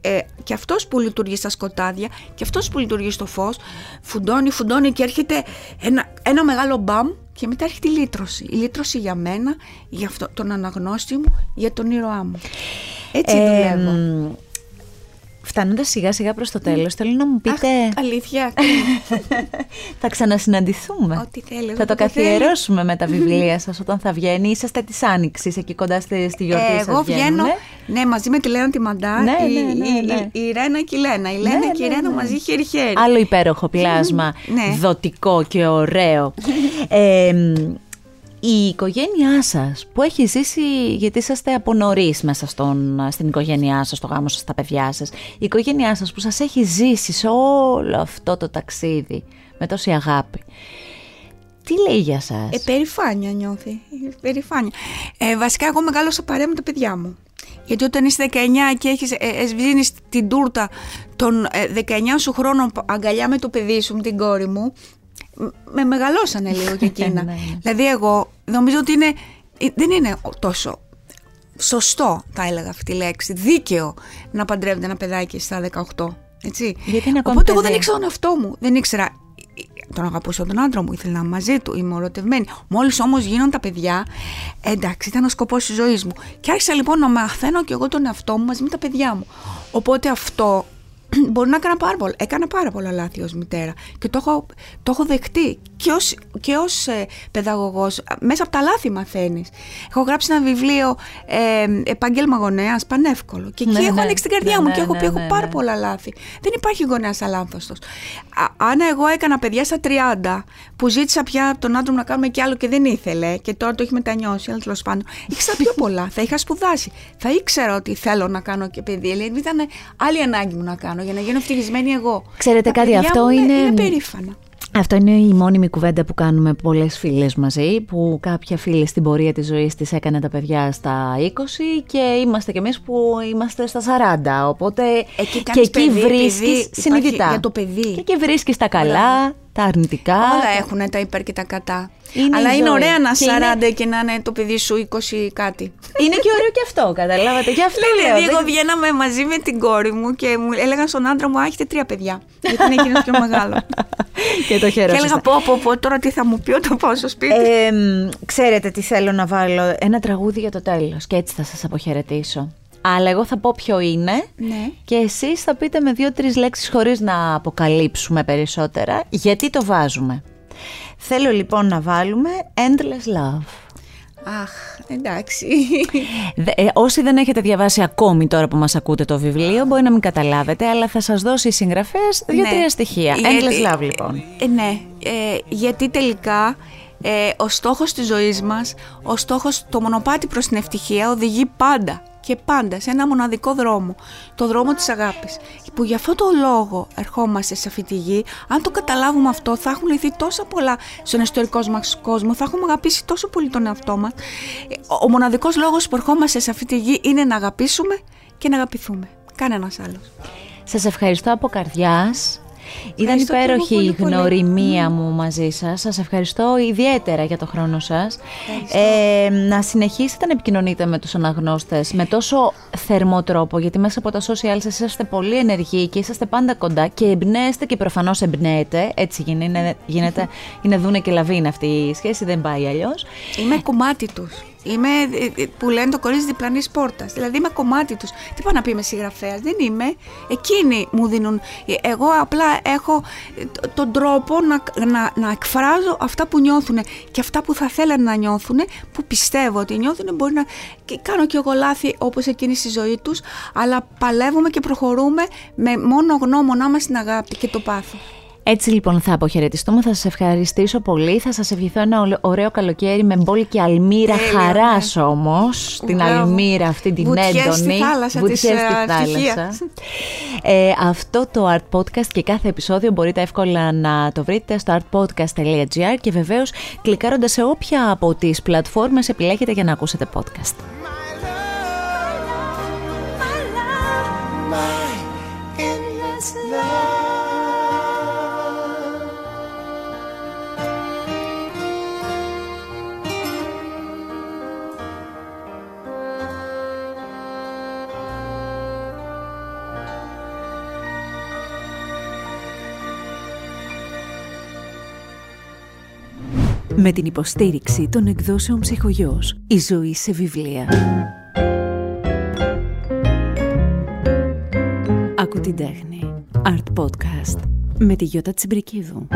Ε, και αυτός που λειτουργεί στα σκοτάδια και αυτός που λειτουργεί στο φως φουντώνει, φουντώνει και έρχεται ένα, ένα μεγάλο μπαμ και μετά έρχεται η λύτρωση. Η λύτρωση για μένα, για αυτό, τον αναγνώστη μου, για τον ήρωά μου. Έτσι ε, δουλεύω. Φτάνοντας σιγά σιγά προς το τέλος, θέλω να μου πείτε. Αχ, αλήθεια. θα ξανασυναντηθούμε. Ό,τι θέλει. Θα το καθιερώσουμε με τα βιβλία σας όταν θα βγαίνει. Είσαστε της Άνοιξης εκεί κοντά στη, στη γιορτή ε, Εγώ βγαίνω. Ναι, μαζί με τη Λένα τη Μαντά. Ναι, η, ναι, ναι, ναι. Η, η, Ρένα και η Λένα. Η Λένα ναι, και η ναι, Ρένα μαζί χέρι-χέρι. Άλλο υπέροχο πλάσμα. δοτικό και ωραίο. ε, η οικογένειά σας που έχει ζήσει, γιατί είσαστε από νωρίς μέσα στον, στην οικογένειά σας, στο γάμο σας, στα παιδιά σας, η οικογένειά σας που σας έχει ζήσει σε όλο αυτό το ταξίδι με τόση αγάπη, τι λέει για σας; Ε, περηφάνεια νιώθει, περηφάνεια. Ε, βασικά εγώ μεγάλωσα παρέα με τα παιδιά μου. Γιατί όταν είσαι 19 και έχεις, ε, εσβήνεις την τούρτα των 19 ε, σου χρόνων αγκαλιά με το παιδί σου, με την κόρη μου, με μεγαλώσανε λίγο και εκείνα. Ναι, ναι. δηλαδή εγώ νομίζω ότι είναι, δεν είναι τόσο σωστό θα έλεγα αυτή τη λέξη, δίκαιο να παντρεύεται ένα παιδάκι στα 18. Έτσι. Γιατί είναι Οπότε εγώ δεν ήξερα τον εαυτό μου. Δεν ήξερα. Τον αγαπούσα τον άντρα μου, ήθελα να μαζί του, είμαι ορωτευμένη. Μόλις όμως γίνονται τα παιδιά, εντάξει, ήταν ο σκοπός της ζωής μου. Και άρχισα λοιπόν να μαθαίνω και εγώ τον εαυτό μου μαζί με τα παιδιά μου. Οπότε αυτό μπορεί να έκανα πάρα πολλά. Έκανα πάρα πολλά λάθη ως μητέρα και το έχω, το έχω δεχτεί και ως, και ως ε, παιδαγωγός, μέσα από τα λάθη μαθαίνεις. Έχω γράψει ένα βιβλίο ε, επάγγελμα γονέας, πανεύκολο. Και εκεί Ναι, έχω ναι. ανοίξει την καρδιά Ναι, μου ναι, και έχω ναι, πει: Έχω ναι, πάρα ναι. πολλά λάθη. Δεν υπάρχει γονέας αλάνθωστος. Α, αν εγώ έκανα παιδιά στα 30 που ζήτησα πια από τον άντρα μου να κάνουμε κι άλλο και δεν ήθελε και τώρα το έχει μετανιώσει, αλλά τέλος πάντων. Ήξερα πιο πολλά. Θα είχα σπουδάσει. Θα ήξερα ότι θέλω να κάνω και παιδί. Δηλαδή ήταν άλλη ανάγκη μου να κάνω για να γίνω ευτυχισμένη εγώ. Ξέρετε Τα κάτι, παιδιά αυτό μου είναι- Είναι περήφανα. Αυτό είναι η μόνιμη κουβέντα που κάνουμε πολλές φίλες μαζί, που κάποια φίλη στην πορεία της ζωής της έκανε τα παιδιά στα 20 και είμαστε κι εμείς που είμαστε στα 40, οπότε Εκεί και κάνεις εκεί παιδί, επειδή βρίσκεις υπάρχει συνειδητά. για το παιδί. Και εκεί βρίσκεις τα καλά, τα αρνητικά. Όλα έχουν τα υπέρ και τα κατά. Είναι Αλλά η είναι ζωή. ωραία να Και είναι- 40 και να είναι το παιδί σου 20 κάτι. Είναι και ωραίο και αυτό, καταλάβατε. Γι' αυτό λέω. Δηλαδή, δεν- εγώ βγαίναμε μαζί με την κόρη μου και μου έλεγαν στον άντρα μου: Α, έχετε τρία παιδιά. Γιατί είναι εκείνος πιο μεγάλο. και το και χαίρομαι. έλεγα: Πω, πω, πω, τώρα τι θα μου πει όταν πάω στο σπίτι. Ε, μ, ξέρετε τι θέλω να βάλω, ένα τραγούδι για το τέλος και έτσι θα σας αποχαιρετήσω. Αλλά εγώ θα πω ποιο είναι ναι. και εσείς θα πείτε με δύο-τρεις λέξεις χωρίς να αποκαλύψουμε περισσότερα γιατί το βάζουμε. Θέλω λοιπόν να βάλουμε Endless Love. Αχ, εντάξει. Δε- ε, όσοι δεν έχετε διαβάσει ακόμη τώρα που μας ακούτε το βιβλίο μπορεί να μην καταλάβετε αλλά θα σας δώσει οι συγγραφές δύο-τρία Ναι. στοιχεία. Γιατί- Endless Love λοιπόν. Ε, ναι, ε, γιατί τελικά ε, ο στόχος της ζωής μας, ο στόχος, το μονοπάτι προς την ευτυχία οδηγεί πάντα και πάντα σε ένα μοναδικό δρόμο, το δρόμο της αγάπης. Που για αυτό το λόγο ερχόμαστε σε αυτή τη γη, αν το καταλάβουμε αυτό θα έχουν λυθεί τόσα πολλά στον ιστορικό μας κόσμο, θα έχουμε αγαπήσει τόσο πολύ τον εαυτό μας. Ε, Ο, ο μοναδικός λόγος που ερχόμαστε σε αυτή τη γη είναι να αγαπήσουμε και να αγαπηθούμε. Κανένας άλλος. Σας ευχαριστώ από καρδιάς. Ήταν Ευχαριστώ και εγώ υπέροχη η πολύ, πολύ. γνωριμία μου μαζί σας. Σας ευχαριστώ ιδιαίτερα για το χρόνο σας. Ε, να συνεχίσετε να επικοινωνείτε με τους αναγνώστες με τόσο θερμό τρόπο, γιατί μέσα από τα social σας είσαστε πολύ ενεργοί και είσαστε πάντα κοντά και εμπνέεστε και προφανώς εμπνέετε. Έτσι γίνεται, είναι, γίνεται, είναι δούνε και λαβίνα αυτή η σχέση, δεν πάει αλλιώς. Είμαι κομμάτι τους. Είμαι ε, ε, που λένε το κορίτσι διπλανής πόρτας. Δηλαδή είμαι κομμάτι τους. Τι πάω να πει είμαι συγγραφέας; Δεν είμαι. Εκείνοι μου δίνουν. ε, Εγώ απλά έχω ε, τ- τον τρόπο να, να, να εκφράζω αυτά που νιώθουν και αυτά που θα θέλανε να νιώθουν, που πιστεύω ότι νιώθουν. Μπορεί να. Και κάνω κι εγώ λάθη όπως εκείνη στη ζωή τους, αλλά παλεύουμε και προχωρούμε με μόνο γνώμονά μας την αγάπη και το πάθος. Έτσι λοιπόν θα αποχαιρετιστούμε, θα σας ευχαριστήσω πολύ, θα σας ευχηθώ ένα ολε- ωραίο καλοκαίρι με μπόλικη αλμύρα Τέλειο, χαράς όμως, την Μπράβο. αλμύρα αυτή την Βουτιές στη έντονη, θάλασσα της, βουτιές στη ε, θάλασσα. ευτυχίας. Ε, αυτό το Art Podcast και κάθε επεισόδιο μπορείτε εύκολα να το βρείτε στο artpodcast.gr και βεβαίως κλικάροντας σε όποια από τις πλατφόρμες επιλέγετε για να ακούσετε podcast. Με την υποστήριξη των εκδόσεων ψυχογιός, η ζωή σε βιβλία. Άκου την τέχνη. Art Podcast. Με τη Γιώτα Τσιμπρικίδου.